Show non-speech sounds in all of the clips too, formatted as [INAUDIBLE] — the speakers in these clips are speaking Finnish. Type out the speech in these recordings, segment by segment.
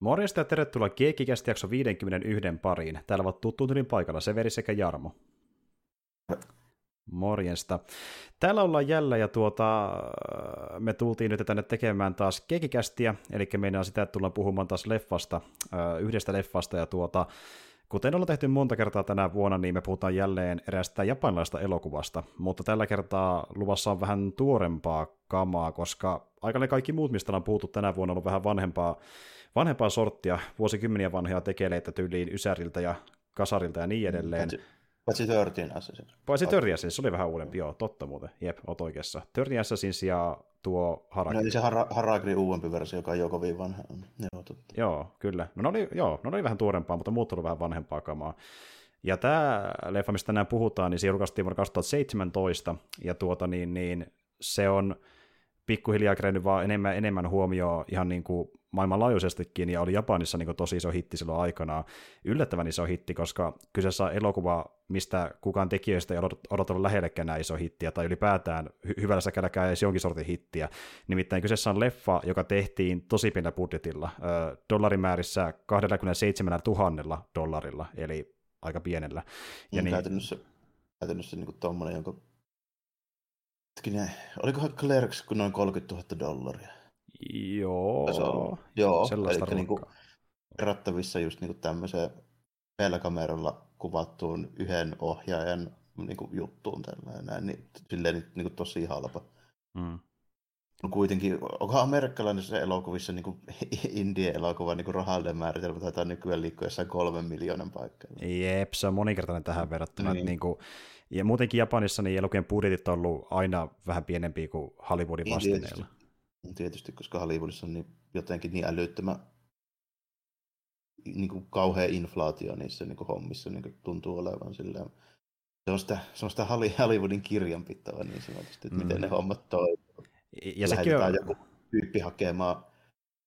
Morjesta ja tervetuloa Keekikästi jakso 51 pariin. Täällä ovat tuttuun tylin paikalla Severi sekä Jarmo. Morjesta. Täällä ollaan jälleen ja tuota, me tultiin nyt tänne tekemään taas Keekikästiä, eli meidän sitä, että tullaan puhumaan taas leffasta, yhdestä leffasta ja tuota, Kuten ollaan tehty monta kertaa tänä vuonna, niin me puhutaan jälleen erästä japanilaista elokuvasta, mutta tällä kertaa luvassa on vähän tuorempaa kamaa, koska aika kaikki muut, mistä on puhuttu tänä vuonna, on vähän vanhempaa vanhempaa sorttia, vuosikymmeniä vanhoja tekeleitä tyyliin Ysäriltä ja Kasarilta ja niin edelleen. Paitsi Thirteen Assassin. Paitsi Thirteen Assassin, se oli vähän uudempi, joo, totta muuten. Jep, oot oikeassa. Thirteen Assassin ja tuo Harakiri. No, se Har- Harakiri uudempi versio, joka on jo kovin vanha. Joo, totta. joo, kyllä. No, ne oli, joo, ne oli vähän tuorempaa, mutta muut oli vähän vanhempaa kamaa. Ja tämä leffa, mistä tänään puhutaan, niin se julkaistiin vuonna 2017, ja tuota niin, niin se on pikkuhiljaa kerennyt vaan enemmän, enemmän huomioon ihan niin kuin maailmanlaajuisestikin, ja oli Japanissa niin tosi iso hitti silloin aikanaan. Yllättävän iso hitti, koska kyseessä on elokuva, mistä kukaan tekijöistä ei odotellut lähellekään näin iso hittiä, tai ylipäätään hy- hyvällä säkälläkään edes jonkin sortin hittiä. Nimittäin kyseessä on leffa, joka tehtiin tosi pienellä budjetilla, ö, dollarimäärissä 27 000 dollarilla, eli aika pienellä. Ja mm, niin, käytännössä, käytännössä niin kuin tommonen, jonka Hetkinen, olikohan Clerks kuin noin 30 000 dollaria? Joo, Joo, sellaista eli niin kuin verrattavissa just niin kuin tämmöiseen pelkameralla kuvattuun yhden ohjaajan niin kuin juttuun tällainen, niin silleen niin, niin kuin tosi halpa. Mm. No kuitenkin, onkohan amerikkalainen se elokuvissa [LAUGHS] niin indie-elokuva niin rahallinen määritelmä taitaa nykyään liikkua jossain kolmen miljoonan paikkaa. Jep, se on moninkertainen tähän verrattuna. Niin. Niin kuin, ja muutenkin Japanissa niin elokuvien budjetit on ollut aina vähän pienempiä kuin Hollywoodin niin, vastineilla. Tietysti, tietysti, koska Hollywoodissa on niin, jotenkin niin älyttömän niin kuin kauhea inflaatio niissä niin kuin hommissa niin kuin tuntuu olevan silleen. Se on sitä, se on sitä Hollywoodin kirjanpitoa niin sanotusti, että mm. miten ne mm. hommat toimivat. Ja sekin on... joku tyyppi hakemaan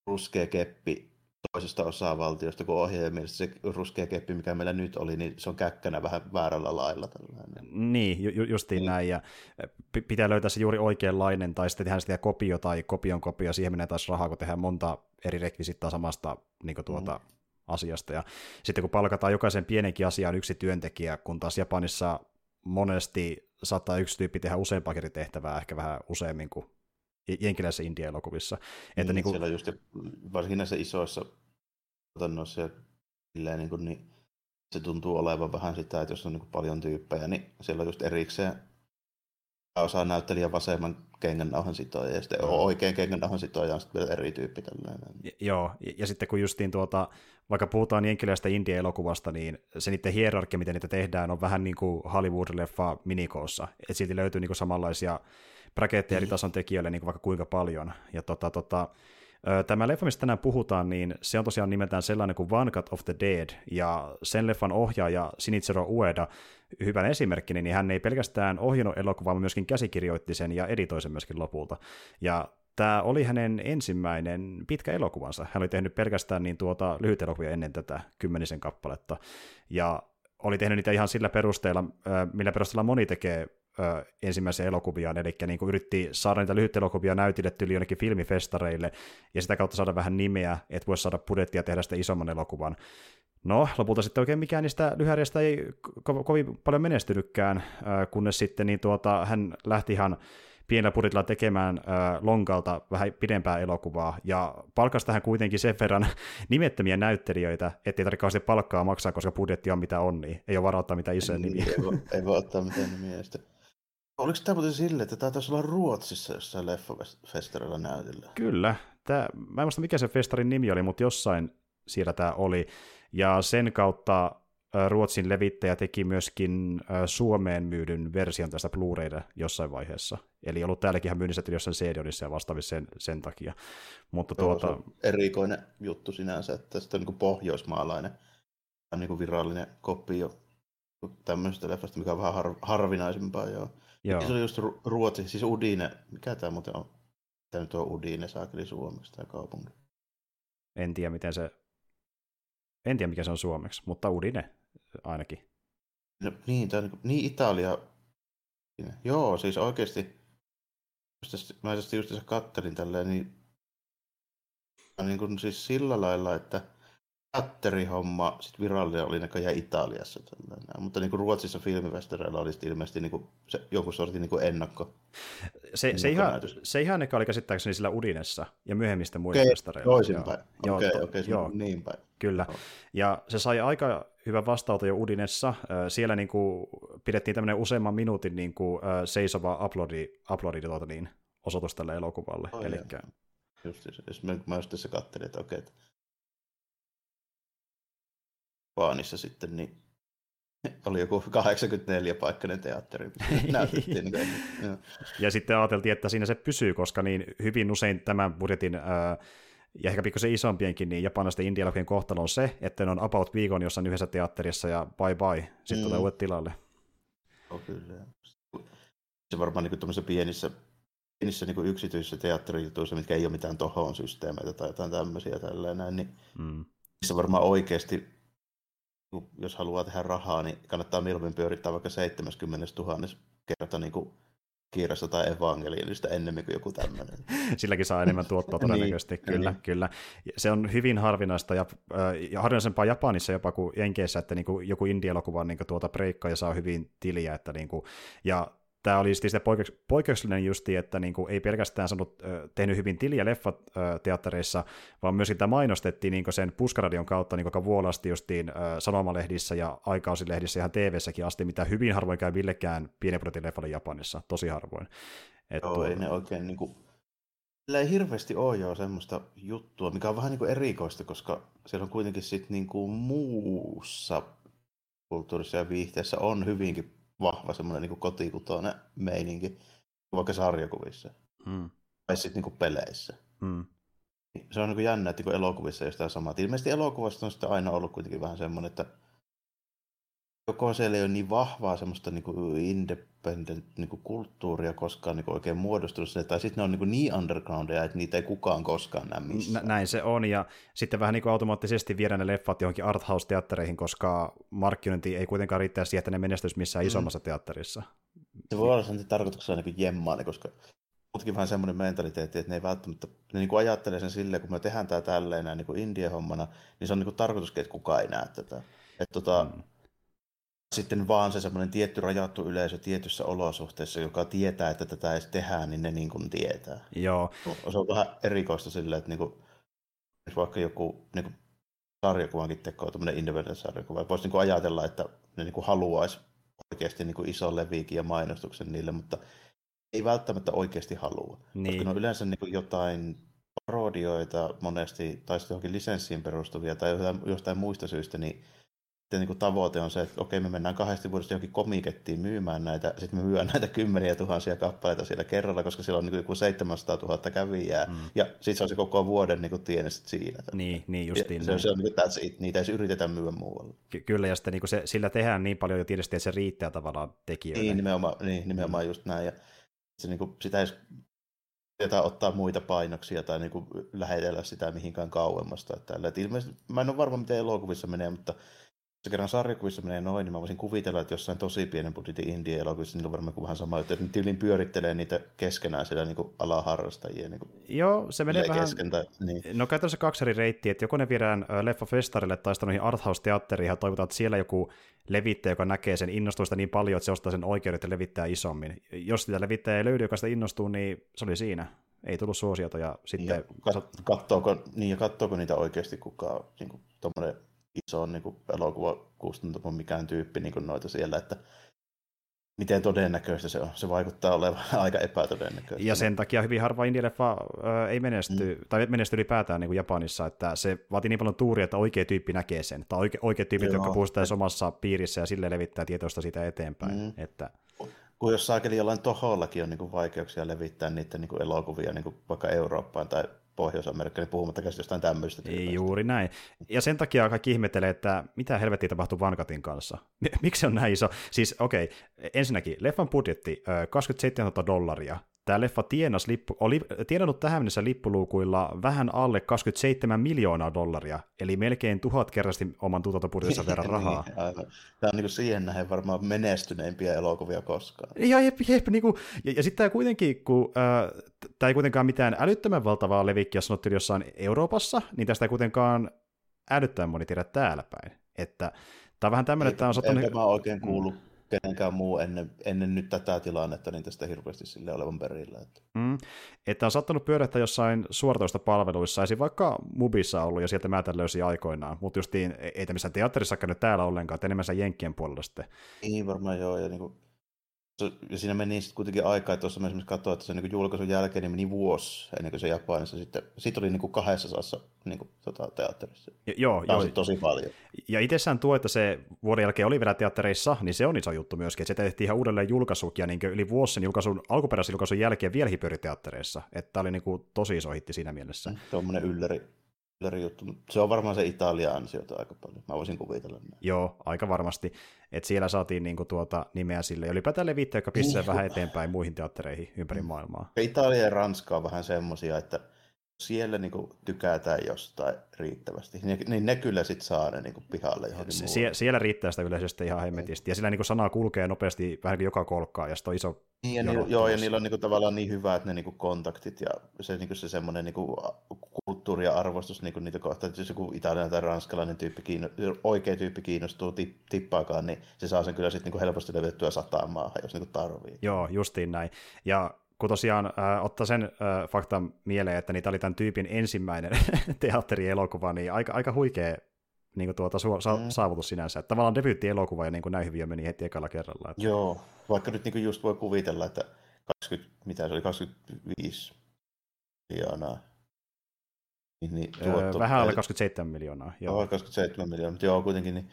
ruskea keppi toisesta osavaltiosta, kun ohjaajan mielestä se ruskea keppi, mikä meillä nyt oli, niin se on käkkänä vähän väärällä lailla. Tällainen. Niin, ju- justiin niin. näin, ja pitää löytää se juuri oikeanlainen, tai sitten tehdään sitä kopio tai kopion kopio, siihen menee taas rahaa, kun tehdään monta eri rekvisittaa samasta niin tuota, mm. asiasta, ja sitten kun palkataan jokaisen pienenkin asiaan yksi työntekijä, kun taas Japanissa monesti saattaa yksi tyyppi tehdä useampaa tehtävää, ehkä vähän useammin kuin jenkiläisissä India-elokuvissa. Että niin, niin kuin... Siellä just, varsinkin näissä isoissa tuotannoissa, niin, kuin, niin se tuntuu olevan vähän sitä, että jos on niin kuin paljon tyyppejä, niin siellä on just erikseen osaa näyttelijä vasemman nauhan sitoja ja sitten oikein nauhan sitoja on sitten vielä eri tyyppi tällainen. Ja, joo, ja, ja sitten kun justiin tuota, vaikka puhutaan jenkkiläistä India-elokuvasta, niin se niiden hierarkia, miten niitä tehdään, on vähän niin kuin Hollywood-leffa minikoossa. Että silti löytyy niin kuin samanlaisia braketteja eri tason tekijöille niin kuin vaikka kuinka paljon. Ja tota, tota, Tämä leffa, mistä tänään puhutaan, niin se on tosiaan nimeltään sellainen kuin One Cut of the Dead, ja sen leffan ohjaaja Shinichiro Ueda, hyvän esimerkki, niin hän ei pelkästään ohjannut elokuvaa, vaan myöskin käsikirjoitti sen ja editoi sen myöskin lopulta. Ja tämä oli hänen ensimmäinen pitkä elokuvansa. Hän oli tehnyt pelkästään niin tuota lyhyt elokuvia ennen tätä kymmenisen kappaletta, ja oli tehnyt niitä ihan sillä perusteella, millä perusteella moni tekee ö, ensimmäisiä elokuviaan, eli niin kuin yritti saada niitä lyhyitä elokuvia näytille yli jonnekin filmifestareille, ja sitä kautta saada vähän nimeä, että voisi saada budjettia tehdä sitä isomman elokuvan. No, lopulta sitten oikein mikään niistä lyhäriästä ei ko- kovin paljon menestynytkään, kunnes sitten niin tuota, hän lähti ihan pienellä budjetilla tekemään äh, Lonkalta vähän pidempää elokuvaa, ja palkasi tähän kuitenkin sen verran [LAUGHS] nimettömiä näyttelijöitä, ettei tarvitse palkkaa maksaa, koska budjetti on mitä on, niin ei ole varaa ottaa mitään isoja nimiä. Ei voi, ei voi ottaa mitään nimiä. Sitten. Oliko tämä muuten silleen, että tämä taisi olla Ruotsissa jossain leffafestarilla näytillä? Kyllä. Tämä, mä en muista mikä se festarin nimi oli, mutta jossain siellä tämä oli. Ja sen kautta Ruotsin levittäjä teki myöskin Suomeen myydyn version tästä Blu-rayda jossain vaiheessa. Eli ollut täälläkin ihan myynnissä jossain cd ja vastaavissa sen, sen takia. Mutta Joo, tuota... on erikoinen juttu sinänsä, että tästä on niin pohjoismaalainen niin virallinen kopio tämmöisestä leffasta, mikä on vähän har- harvinaisempaa. Joo. Joo. se oli just Ruotsi, siis Udine. Mikä tämä muuten on? Tämä nyt on Udine, saakeli Suomeksi tämä kaupunki. En tiedä, miten se... En tiedä, mikä se on suomeksi, mutta Udine ainakin. No, niin, tämä on niin Italia. Joo, siis oikeasti, mä just just kattelin tälleen, niin niin kuin siis sillä lailla, että teatterihomma sit virallinen oli näköjään Italiassa. Tällainen. Mutta niin kuin Ruotsissa filmifestareilla oli ilmeisesti niin kuin se, joku sortin niin kuin ennakko. Se, se, ihan, se ihan eka oli käsittääkseni sillä Udinessa ja myöhemmistä muilla okay, festareilla. Toisinpäin. Okei, okay, okay, joo, niin päin. Kyllä. No. Ja se sai aika hyvä vastauta jo Udinessa. Siellä niin kuin pidettiin tämmöinen useamman minuutin niin kuin seisova uploadi, uploadi tuota niin, osoitus tälle elokuvalle. Oh, Elikkä... Just, jos mä, mä just tässä katselin, että okei, että Vaanissa sitten, niin [LAUGHS] oli joku 84-paikkainen teatteri. [LAUGHS] Näytettiin. niin, ja sitten ajateltiin, että siinä se pysyy, koska niin hyvin usein tämän budjetin ää, ja ehkä pikkusen isompienkin, niin japanilaisten indialogien kohtalo on se, että ne on about viikon jossain yhdessä teatterissa ja bye bye, sitten mm. tulee uudet tilalle. Oh, kyllä. Se varmaan niin kuin pienissä, pienissä niin kuin yksityisissä teatterijutuissa, mitkä ei ole mitään tohon systeemeitä tai jotain tämmöisiä tällainen, niin mm. missä varmaan oikeasti jos haluaa tehdä rahaa, niin kannattaa mieluummin pyörittää vaikka 70 000 kerta niin kuin kirjasta tai evankeliumista ennemmin kuin joku tämmöinen. [LAUGHS] Silläkin saa enemmän tuottoa [LAUGHS] todennäköisesti, niin, kyllä, niin. kyllä. Se on hyvin harvinaista ja, ja harvinaisempaa Japanissa jopa kuin Jenkeissä, että niin kuin joku indie-elokuva niin tuota breikkaa ja saa hyvin tiliä, että niin kuin, ja tämä oli sitten poikkeuks- poikkeuksellinen justi, että niinku ei pelkästään sanonut, tehnyt hyvin tiliä leffateattereissa, vaan myöskin tämä mainostettiin niinku sen puskaradion kautta niinku aika vuolasti justiin sanomalehdissä ja aikausilehdissä ja ihan TV-säkin asti, mitä hyvin harvoin käy millekään pienen leffalle Japanissa, tosi harvoin. Et Joo, tuo... ei ne oikein niinku... Sillä ei hirveästi ole jo semmoista juttua, mikä on vähän niinku erikoista, koska siellä on kuitenkin sitten niinku muussa kulttuurissa ja viihteessä on hyvinkin vahva semmoinen niin kotikutoinen meininki, vaikka sarjakuvissa. Mm. Tai sitten niin peleissä. Mm. Se on niin jännä, että niin elokuvissa ei ole samaa. Ilmeisesti elokuvasta on sitten aina ollut kuitenkin vähän semmoinen, että joko siellä ei ole niin vahvaa semmoista niin kuin independent niin kuin kulttuuria koskaan niin kuin oikein muodostunut sinne, tai sitten ne on niin, kuin niin undergroundia, että niitä ei kukaan koskaan näe missään. Näin se on, ja sitten vähän niin kuin automaattisesti viedä ne leffat johonkin arthouse-teattereihin, koska markkinointi ei kuitenkaan riittää siihen, että ne menestyisi missään mm. isommassa teatterissa. Se voi olla sen tarkoituksena niin jemmaani, koska muutenkin vähän semmoinen mentaliteetti, että ne ei välttämättä, ne niin kuin ajattelee sen silleen, kun me tehdään tämä tälleen näin niin indie-hommana, niin se on niin kuin tarkoituskin, että kukaan ei näe tätä. Että tota, mm sitten vaan se semmoinen tietty rajattu yleisö tietyssä olosuhteessa, joka tietää, että tätä edes tehdään, niin ne niin kuin tietää. Joo. Se on vähän erikoista silleen, että niin kuin, vaikka joku niin kuin sarjakuvankin teko, tämmöinen independent sarjakuva, voisi niin kuin ajatella, että ne niin kuin haluaisi oikeasti niin kuin ison leviikin ja mainostuksen niille, mutta ei välttämättä oikeasti halua. Niin. Koska ne on yleensä niin kuin jotain parodioita monesti, tai sitten johonkin lisenssiin perustuvia tai jostain muista syistä, niin sitten niin tavoite on se, että okei, me mennään kahdesti vuodesta johonkin komikettiin myymään näitä, sitten me myydään näitä kymmeniä tuhansia kappaleita siellä kerralla, koska siellä on niin joku 700 000 kävijää, mm. ja sitten se on se koko vuoden niin tienes siinä. Niin, niin justiin. Se, se on niin kuin, it. niitä ei yritetä myydä muualle. Ky- kyllä, ja sitten niin se, sillä tehdään niin paljon jo tietysti, että se riittää tavallaan tekijöille. Niin, nimenomaan, niin, nimenomaan just näin, ja se, niin kuin, sitä ei jotain ottaa muita painoksia tai niin kuin lähetellä sitä mihinkään kauemmasta. Että, että ilmeisesti, mä en ole varma, miten elokuvissa menee, mutta se kerran sarjakuvissa menee noin, niin mä voisin kuvitella, että jossain tosi pienen budjetin indie-elokuvissa niillä on varmaan vähän sama että ne tyylin pyörittelee niitä keskenään siellä niin alaharrastajia. Niin kuin Joo, se menee vähän... Kesken, tai, niin. No käytännössä kaksi eri reittiä, että joko ne viedään leffafestarille tai sitten noihin arthouse-teatteriin ja toivotaan, että siellä joku levittäjä, joka näkee sen innostuista niin paljon, että se ostaa sen oikeudet ja levittää isommin. Jos sitä levittäjää ei löydy, joka sitä innostuu, niin se oli siinä. Ei tullut suosiota ja sitten... Ja kat- katsoako, niin, ja katsoako niitä oikeasti kukaan niin kuin, iso niin kuin elokuvakustantamo mikään tyyppi niin kuin noita siellä, että miten todennäköistä se on. Se vaikuttaa olevan [LAUGHS] aika epätodennäköistä. Ja sen takia hyvin harva indie-leffa ei menesty, mm. tai menesty ylipäätään niin kuin Japanissa, että se vaatii niin paljon tuuria, että oikea tyyppi näkee sen, tai oike, oikeat tyypit, Joo. jotka omassa piirissä ja sille levittää tietoista sitä eteenpäin. Mm. Että... Kun jos saakeli jollain tohollakin on niin kuin vaikeuksia levittää niitä niin kuin elokuvia niin kuin vaikka Eurooppaan tai Pohjois-Amerikka, niin puhumattakaan jostain tämmöistä. Ei juuri näin. Ja sen takia kaikki ihmettelee, että mitä helvettiä tapahtuu Vankatin kanssa. [LAUGHS] Miksi se on näin iso? Siis okei, okay, ensinnäkin leffan budjetti 27 000 dollaria. Tämä leffa tienas lippu, oli tienannut tähän mennessä lippuluukuilla vähän alle 27 miljoonaa dollaria, eli melkein tuhat kerrasti oman tuotantopudjetinsa verran [LAUGHS] niin, rahaa. niin. Tämä on niin kuin siihen nähden varmaan menestyneimpiä elokuvia koskaan. Ja, jep, jep, niin kuin, ja, ja sitten tämä kuitenkin, kun äh, tämä ei kuitenkaan mitään älyttömän valtavaa levikkiä sanottu jossain Euroopassa, niin tästä ei kuitenkaan älyttömän moni tiedä täällä päin. Että tämä on vähän tämmöinen, että tämä on sattunut... En mä oikein kuullut mm kenenkään muu ennen, ennen nyt tätä tilannetta, niin tästä hirveästi sille olevan perillä. Että. Mm. että on sattunut pyörähtää jossain suoratoista palveluissa, esim. vaikka Mubissa ollut, ja sieltä mä tämän löysin aikoinaan, mutta justiin ei tämmöisessä teatterissa käynyt täällä ollenkaan, että enemmän Jenkkien puolella sitten. Niin varmaan joo, ja niin kuin, ja siinä meni sitten kuitenkin aikaa, että tuossa mä esimerkiksi katsoin, että se niin julkaisun jälkeen niin meni vuosi ennen kuin se Japanissa sitten, sitten oli niin kuin kahdessa saassa niin kuin, tota, teatterissa. Ja, joo, joo. tosi paljon. Ja itsessään tuo, että se vuoden jälkeen oli vielä teattereissa, niin se on iso juttu myöskin, että se tehtiin ihan uudelleen julkaisut ja niin yli vuosi sen julkaisun, alkuperäisen julkaisun jälkeen vielä pyöri teattereissa, että tämä oli niin kuin, tosi iso hitti siinä mielessä. Mm, tuommoinen ylläri, juttu. Se on varmaan se Italia ansiota aika paljon. Mä voisin kuvitella näin. Joo, aika varmasti. Että siellä saatiin niinku tuota nimeä sille. Ja ylipäätään levittäjä, joka pissää vähän eteenpäin muihin teattereihin ympäri maailmaa. Italia ja Ranska on vähän semmosia, että siellä niinku tykätään jostain riittävästi, niin, niin ne kyllä sitten saa ne niinku pihalle johonkin Sie- Siellä riittää sitä yleisesti ihan hemmetisti. Ja sillä niinku sanaa kulkee nopeasti vähän kuin joka kolkkaa, ja sitten on iso niin, ja niillä, joo, ja niillä on niinku tavallaan niin hyvät ne niinku kontaktit ja se, niinku se semmoinen niinku kulttuuri ja arvostus niinku niitä kohtaan, että jos joku italialainen tai ranskalainen tyyppi kiinno, oikea tyyppi kiinnostuu tippaakaan, niin se saa sen kyllä sitten niinku helposti levitettyä sataan maahan, jos niinku tarvii. Joo, justiin näin. Ja kun tosiaan äh, ottaa sen äh, faktan mieleen, että niitä oli tämän tyypin ensimmäinen [LAUGHS] teatterielokuva, niin aika, aika huikea niin kuin tuota, su- sa- mm. saavutus sinänsä. Että tavallaan debyyttielokuva ja niin kuin näin hyvin meni heti ekalla kerralla. Että... Joo, vaikka nyt niin kuin just voi kuvitella, että 20, mitä se oli, 25 miljoonaa. Niin, niin tuotto, öö, vähän alle 27 miljoonaa. Joo, 27 miljoonaa, mutta joo, kuitenkin niin,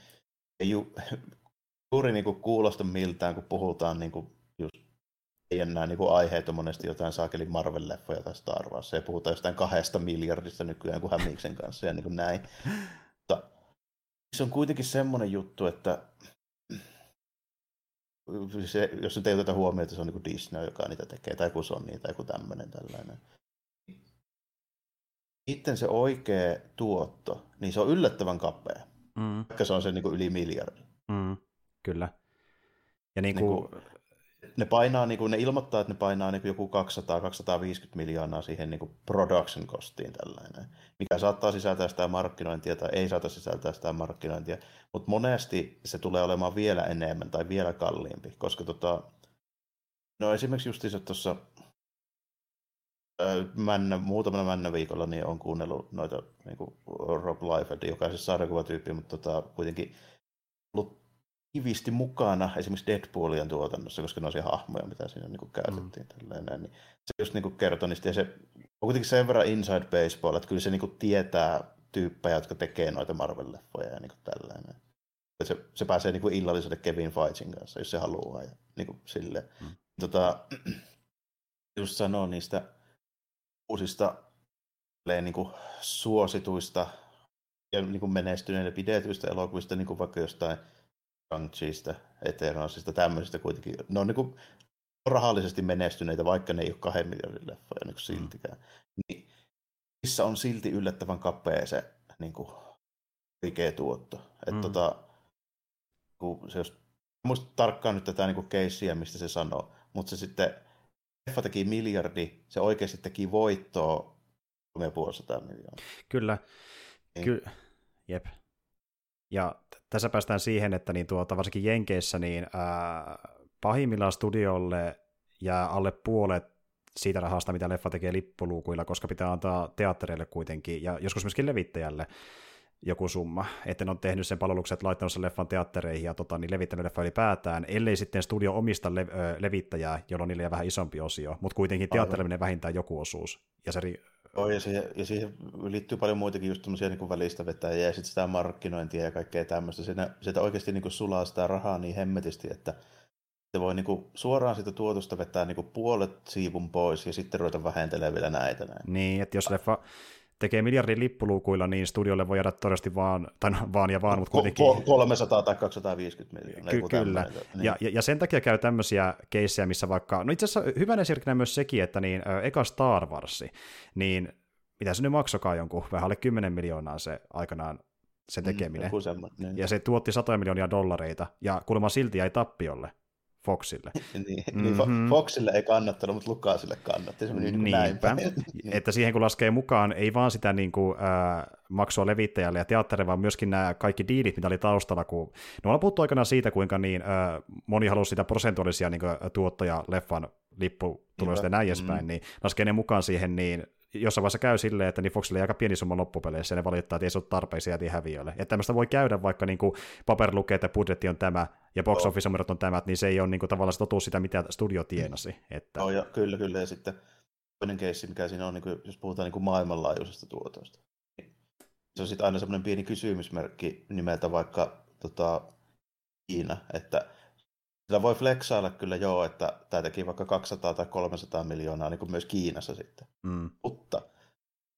ei ju, [LAUGHS] juuri niin kuin kuulosta miltään, kun puhutaan niin kuin just ei enää niin kuin aiheet on monesti jotain saakelin Marvel-leffoja tai Star Wars. Ei puhuta jostain kahdesta miljardista nykyään kuin Hämmiksen kanssa ja niin kuin näin. Mutta se on kuitenkin semmoinen juttu, että se, jos nyt ei oteta huomioon, että se on niin kuin Disney, joka niitä tekee, tai joku Sony tai joku tämmöinen tällainen. Sitten se oikea tuotto, niin se on yllättävän kapea, mm. vaikka se on se niin kuin yli miljardi. Mm, kyllä. Ja niin kuin, niin kuin ne painaa, niin kuin, ne ilmoittaa, että ne painaa niin kuin joku 200-250 miljoonaa siihen niin kuin production costiin tällainen, mikä saattaa sisältää sitä markkinointia tai ei saata sisältää sitä markkinointia, mutta monesti se tulee olemaan vielä enemmän tai vielä kalliimpi, koska tota, no esimerkiksi justiinsa tuossa männä, muutamana männä viikolla niin on kuunnellut noita niin kuin Rob Liefeld, jokaisessa sarjakuvatyyppi, mutta tota, kuitenkin ollut kivisti mukana esimerkiksi Deadpoolien tuotannossa, koska ne on hahmoja, mitä siinä niin kuin käytettiin. Mm. Tälleen, niin se just niin kuin kertoi niistä, ja se on kuitenkin sen verran inside baseball, että kyllä se niin kuin tietää tyyppejä, jotka tekee noita Marvel-leffoja ja niin kuin tällainen. Se, se pääsee niin kuin illalliselle Kevin Feigin kanssa, jos se haluaa. Ja niin kuin sille. Mm. Tota, [CLEARS THROAT] just sanoo niistä uusista niin kuin suosituista ja niin kuin menestyneistä pidetyistä elokuvista, niin kuin vaikka jostain Shang-Chista, Eternalsista, tämmöisistä kuitenkin. Ne on niin kuin rahallisesti menestyneitä, vaikka ne ei ole kahden miljardin leffoja niin kuin mm. siltikään. Mm. Niin, missä on silti yllättävän kapea se niin kuin, oikea tuotto. Et mm. tota, kun se jos, muista tarkkaan nyt tätä niin keissiä, mistä se sanoo, mutta se sitten leffa teki miljardi, se oikeasti teki voittoa 3,5 miljoonaa. Kyllä, niin. Ky- jep. Ja tässä päästään siihen, että niin tuota, varsinkin Jenkeissä niin, ää, pahimmillaan studiolle jää alle puolet siitä rahasta, mitä leffa tekee lippuluukuilla, koska pitää antaa teattereille kuitenkin, ja joskus myöskin levittäjälle joku summa, että ne on tehnyt sen palveluksen, että laittanut sen leffan teattereihin ja tota, niin levittänyt leffa ylipäätään, ellei sitten studio omista le- ö, levittäjää, jolloin niille jää vähän isompi osio, mutta kuitenkin teatterille menee vähintään joku osuus. Ja se ri- Joo, ja siihen, ja siihen liittyy paljon muitakin just tämmöisiä niin välistä vetäjiä ja sitten sitä markkinointia ja kaikkea tämmöistä. Siinä, sieltä oikeasti niin kuin sulaa sitä rahaa niin hemmetisti, että se voi niin kuin suoraan sitä tuotosta vetää niin kuin puolet siivun pois ja sitten ruveta vähentelemään vielä näitä. Näin. Niin, että jos leffa tekee miljardin lippulukuilla, niin studiolle voi jäädä todennäköisesti vaan, tai no, vaan ja vaan, mutta kuitenkin... 300 tai 250 miljoonaa. Ky- kyllä, niin. ja, ja, ja, sen takia käy tämmöisiä keissejä, missä vaikka, no itse asiassa hyvänä esimerkkinä myös sekin, että niin, ö, eka Star Wars, niin mitä se nyt maksokaan jonkun, vähän alle 10 miljoonaa se aikanaan se mm, tekeminen. Mm, niin. Ja se tuotti satoja miljoonia dollareita, ja kuulemma silti jäi tappiolle. Foxille. [LAUGHS] niin, mm-hmm. Foxille ei kannattanut, mutta Lukasille kannatti. Se meni niin Niinpä. että siihen kun laskee mukaan ei vaan sitä niin kuin, äh, maksua levittäjälle ja teatterille, vaan myöskin nämä kaikki diilit, mitä oli taustalla. Kun... No ollaan puhuttu aikanaan siitä, kuinka niin, äh, moni halusi sitä prosentuaalisia niin tuottoja leffan lipputuloista ja näin mm. edespäin, niin laskee ne mukaan siihen, niin jossain vaiheessa käy silleen, että niin Foxille aika pieni summa loppupeleissä, ja ne valittaa, että ei se ole tarpeeksi jätiin häviölle. Että tämmöistä voi käydä, vaikka niin kuin paper lukee, että budjetti on tämä, ja box office numerot on tämä, niin se ei ole niin kuin tavallaan se totuus sitä, mitä studio tienasi. Että... No, ja kyllä, kyllä, ja sitten toinen keissi, mikä siinä on, niin kuin, jos puhutaan niin kuin maailmanlaajuisesta tuotosta, niin se on sitten aina semmoinen pieni kysymysmerkki nimeltä vaikka tota, Kiina, että sillä voi flexailla kyllä joo, että tämä teki vaikka 200 tai 300 miljoonaa niin kuin myös Kiinassa sitten. Mm. Mutta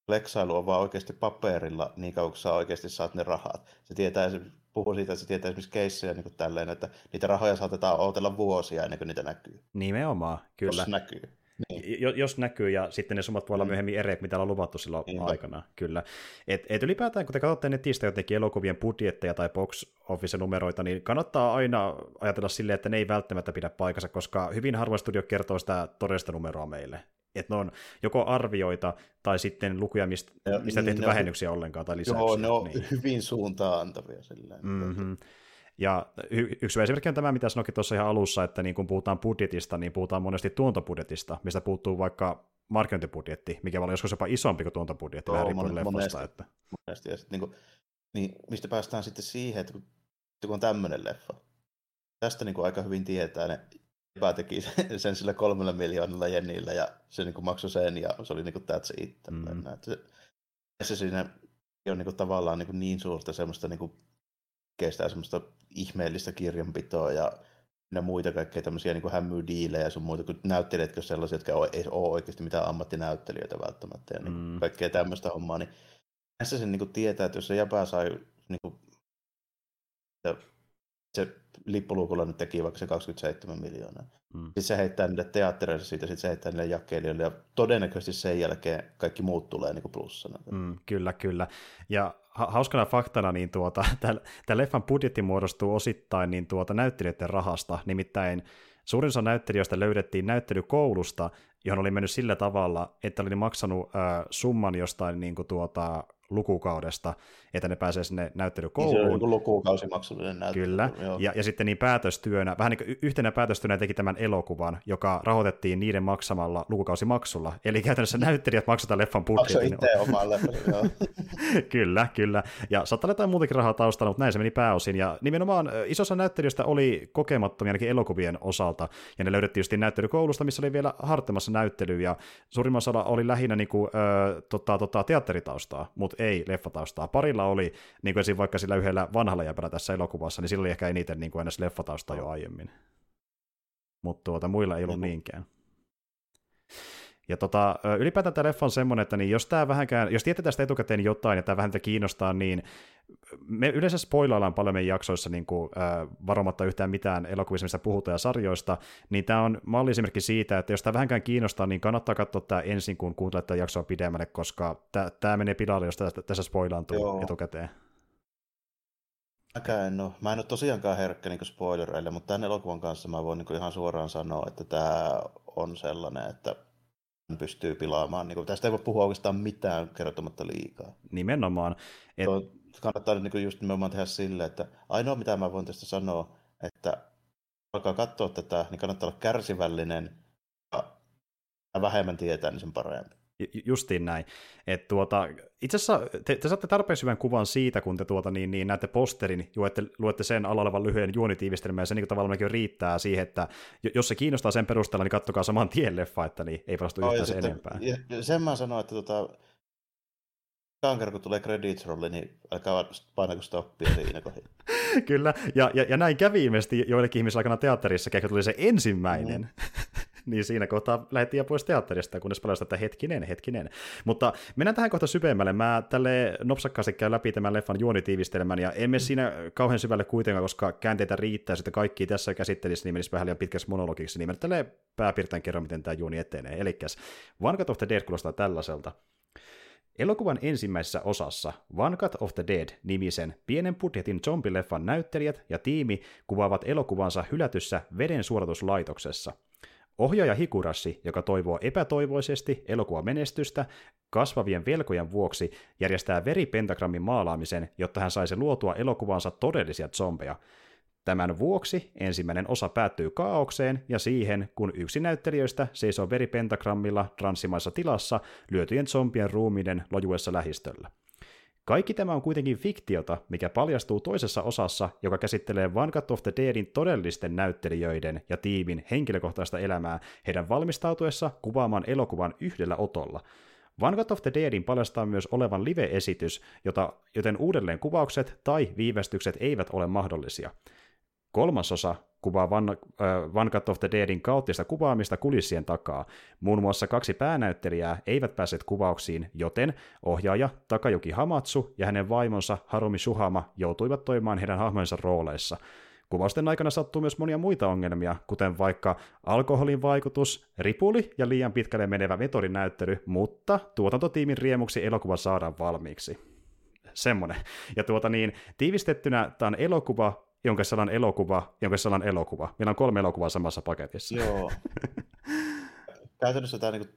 flexailu on vaan oikeasti paperilla niin kauan, kun sä oikeasti saat ne rahat. Se tietää, se puhuu siitä, että se tietää esimerkiksi keissejä niin tälleen, että niitä rahoja saatetaan odotella vuosia ennen kuin niitä näkyy. Nimenomaan, kyllä. Jos näkyy. Niin. Jos näkyy, ja sitten ne summat voi olla mm. myöhemmin eri, mitä on luvattu silloin niin, aikana, kyllä. Et, et ylipäätään, kun te katsotte netistä jotenkin elokuvien budjetteja tai box office-numeroita, niin kannattaa aina ajatella silleen, että ne ei välttämättä pidä paikansa, koska hyvin harvoin studio kertoo sitä todellista numeroa meille. Että ne on joko arvioita tai sitten lukuja, mistä, ja, mistä niin, tehty vähennyksiä on, ollenkaan tai lisäyksiä. Joo, ne on niin. hyvin suuntaan antavia. Silleen. Mm-hmm. Ja y- yksi esimerkki on tämä, mitä sanoikin tuossa ihan alussa, että niin kun puhutaan budjetista, niin puhutaan monesti tuontobudjetista, mistä puuttuu vaikka markkinointibudjetti, mikä voi joskus jopa isompi kuin tuontobudjetti, vähän riippuen leffasta. Että... monesti. Ja sit, niin, kuin, niin mistä päästään sitten siihen, että kun, kun on tämmöinen leffa, tästä niin kuin aika hyvin tietää, ne Epä teki [LAUGHS] sen sillä kolmella miljoonalla jennillä ja se niin kuin maksoi sen ja se oli niin kuin that's it. Mm. Se, se siinä on niin kuin tavallaan niin, kuin niin suurta semmoista niin kuin kestää semmoista ihmeellistä kirjanpitoa ja ja muita kaikkea tämmöisiä niin hämydiilejä ja sun muita, kun näyttelijätkö sellaisia, jotka ei ole oikeasti mitään ammattinäyttelijöitä välttämättä ja niin mm. kaikkea tämmöistä hommaa, niin näissä sen niin kuin tietää, että jos se jäpää sai niin kuin, se lippuluukulla nyt teki vaikka se 27 miljoonaa. Mm. Sitten se heittää niille teattereille siitä, sitten se heittää niille jakeilijoille ja todennäköisesti sen jälkeen kaikki muut tulee niin kuin plussana. Mm, kyllä, kyllä. Ja hauskana faktana, niin tuota, [LAUGHS] tämä leffan budjetti muodostuu osittain niin tuota näyttelijöiden rahasta, nimittäin suurin osa näyttelijöistä löydettiin näyttelykoulusta, johon oli mennyt sillä tavalla, että oli maksanut äh, summan jostain niin kuin tuota, lukukaudesta, että ne pääsee sinne näyttelykouluun. Niin se on niin lukukausimaksullinen näyttely. Kyllä, ja, ja sitten niin päätöstyönä, vähän niin kuin yhtenä päätöstyönä teki tämän elokuvan, joka rahoitettiin niiden maksamalla lukukausimaksulla. Eli käytännössä näyttelijät maksavat leffan budjetin. itse omalle. [LAUGHS] kyllä, kyllä. Ja saattaa olla jotain muutakin rahaa taustalla, mutta näin se meni pääosin. Ja nimenomaan isossa näyttelijöistä oli kokemattomia ainakin elokuvien osalta, ja ne löydettiin just näyttelykoulusta, missä oli vielä hartemassa näyttely, ja suurimmassa oli lähinnä niin kuin, ö, tota, tota, teatteritaustaa, mutta ei leffataustaa. Parilla oli, niin kuin vaikka sillä yhdellä vanhalla jäpällä tässä elokuvassa, niin sillä oli ehkä eniten niin kuin edes leffataustaa jo aiemmin. Mutta tuota, muilla ei ollut niinkään. Ja tota, ylipäätään tämä leffa on semmoinen, että niin jos, tämä vähänkään, jos tietää tästä etukäteen jotain ja tämä vähän kiinnostaa, niin me yleensä spoilaillaan paljon meidän jaksoissa niin kuin, äh, varomatta yhtään mitään elokuvista, mistä puhutaan ja sarjoista, niin tämä on malliesimerkki siitä, että jos tämä vähänkään kiinnostaa, niin kannattaa katsoa tämä ensin, kun kuuntelet tätä jaksoa pidemmälle, koska tämä menee pilalle, jos tästä, tässä spoilaantuu Joo. etukäteen. Mäkään en ole. Mä en ole tosiaankaan herkkä niin spoilereille, mutta tämän elokuvan kanssa mä voin niin ihan suoraan sanoa, että tämä on sellainen, että pystyy pilaamaan. Niin kuin, tästä ei voi puhua oikeastaan mitään kertomatta liikaa. Nimenomaan. Et... Tuo, kannattaa niin kuin just nimenomaan tehdä sille, että ainoa mitä mä voin tästä sanoa, että alkaa katsoa tätä, niin kannattaa olla kärsivällinen ja vähemmän tietää, niin sen parempi. Justiin näin. Et tuota, itse asiassa te, te, saatte tarpeeksi hyvän kuvan siitä, kun te tuota, niin, niin näette posterin, luette, luette sen alla olevan lyhyen juonitiivistelmän, ja se niin tavallaan riittää siihen, että jos se kiinnostaa sen perusteella, niin kattokaa saman tien leffa, että niin ei päästä yhtään sen enempää. Ja, sen mä sanoin, että tota, Kanker, kun tulee credits rolle, niin alkaa painako stoppia siinä kohdassa. [LAUGHS] Kyllä, ja, ja, ja, näin kävi ilmeisesti joillekin ihmisille aikana teatterissa, kun tuli se ensimmäinen. Mm. Niin siinä kohtaa lähdettiin pois teatterista, kunnes paljastui, että hetkinen, hetkinen. Mutta mennään tähän kohta syvemmälle. Mä tälle nopsakkaasti käyn läpi tämän leffan juonitiivistelmän, ja emme siinä kauhean syvälle kuitenkaan, koska käänteitä riittää, että kaikki tässä käsittelisi, niin menisi vähän liian pitkäksi monologiksi, niin tälle pääpiirtein kerron, miten tämä juoni etenee. Eli Cut of the Dead kuulostaa tällaiselta. Elokuvan ensimmäisessä osassa Cut of the Dead-nimisen pienen budjetin zombileffan näyttelijät ja tiimi kuvaavat elokuvansa hylätyssä veden suoratuslaitoksessa. Ohjaaja Hikurashi, joka toivoo epätoivoisesti elokuvan menestystä, kasvavien velkojen vuoksi järjestää veripentagrammin maalaamisen, jotta hän saisi luotua elokuvansa todellisia zombeja – Tämän vuoksi ensimmäinen osa päättyy kaaukseen ja siihen, kun yksi näyttelijöistä seisoo veripentagrammilla transsimaissa tilassa lyötyjen zombien ruumiiden lojuessa lähistöllä. Kaikki tämä on kuitenkin fiktiota, mikä paljastuu toisessa osassa, joka käsittelee One Cut of the Deadin todellisten näyttelijöiden ja tiimin henkilökohtaista elämää heidän valmistautuessa kuvaamaan elokuvan yhdellä otolla. One Cut of the Deadin paljastaa myös olevan live-esitys, jota, joten uudelleen kuvaukset tai viivästykset eivät ole mahdollisia. Kolmas osa kuvaa Van, äh, Cut of the Deadin kaoottista kuvaamista kulissien takaa. Muun muassa kaksi päänäyttelijää eivät päässeet kuvauksiin, joten ohjaaja Takayuki Hamatsu ja hänen vaimonsa Harumi Suhama joutuivat toimimaan heidän hahmojensa rooleissa. Kuvausten aikana sattuu myös monia muita ongelmia, kuten vaikka alkoholin vaikutus, ripuli ja liian pitkälle menevä metodinäyttely, mutta tuotantotiimin riemuksi elokuva saadaan valmiiksi. Semmonen. Ja tuota niin, tiivistettynä tämä on elokuva, jonka sanan elokuva, jonka sanan elokuva. Meillä on kolme elokuvaa samassa paketissa. Joo. [LAUGHS] Käytännössä tämä niin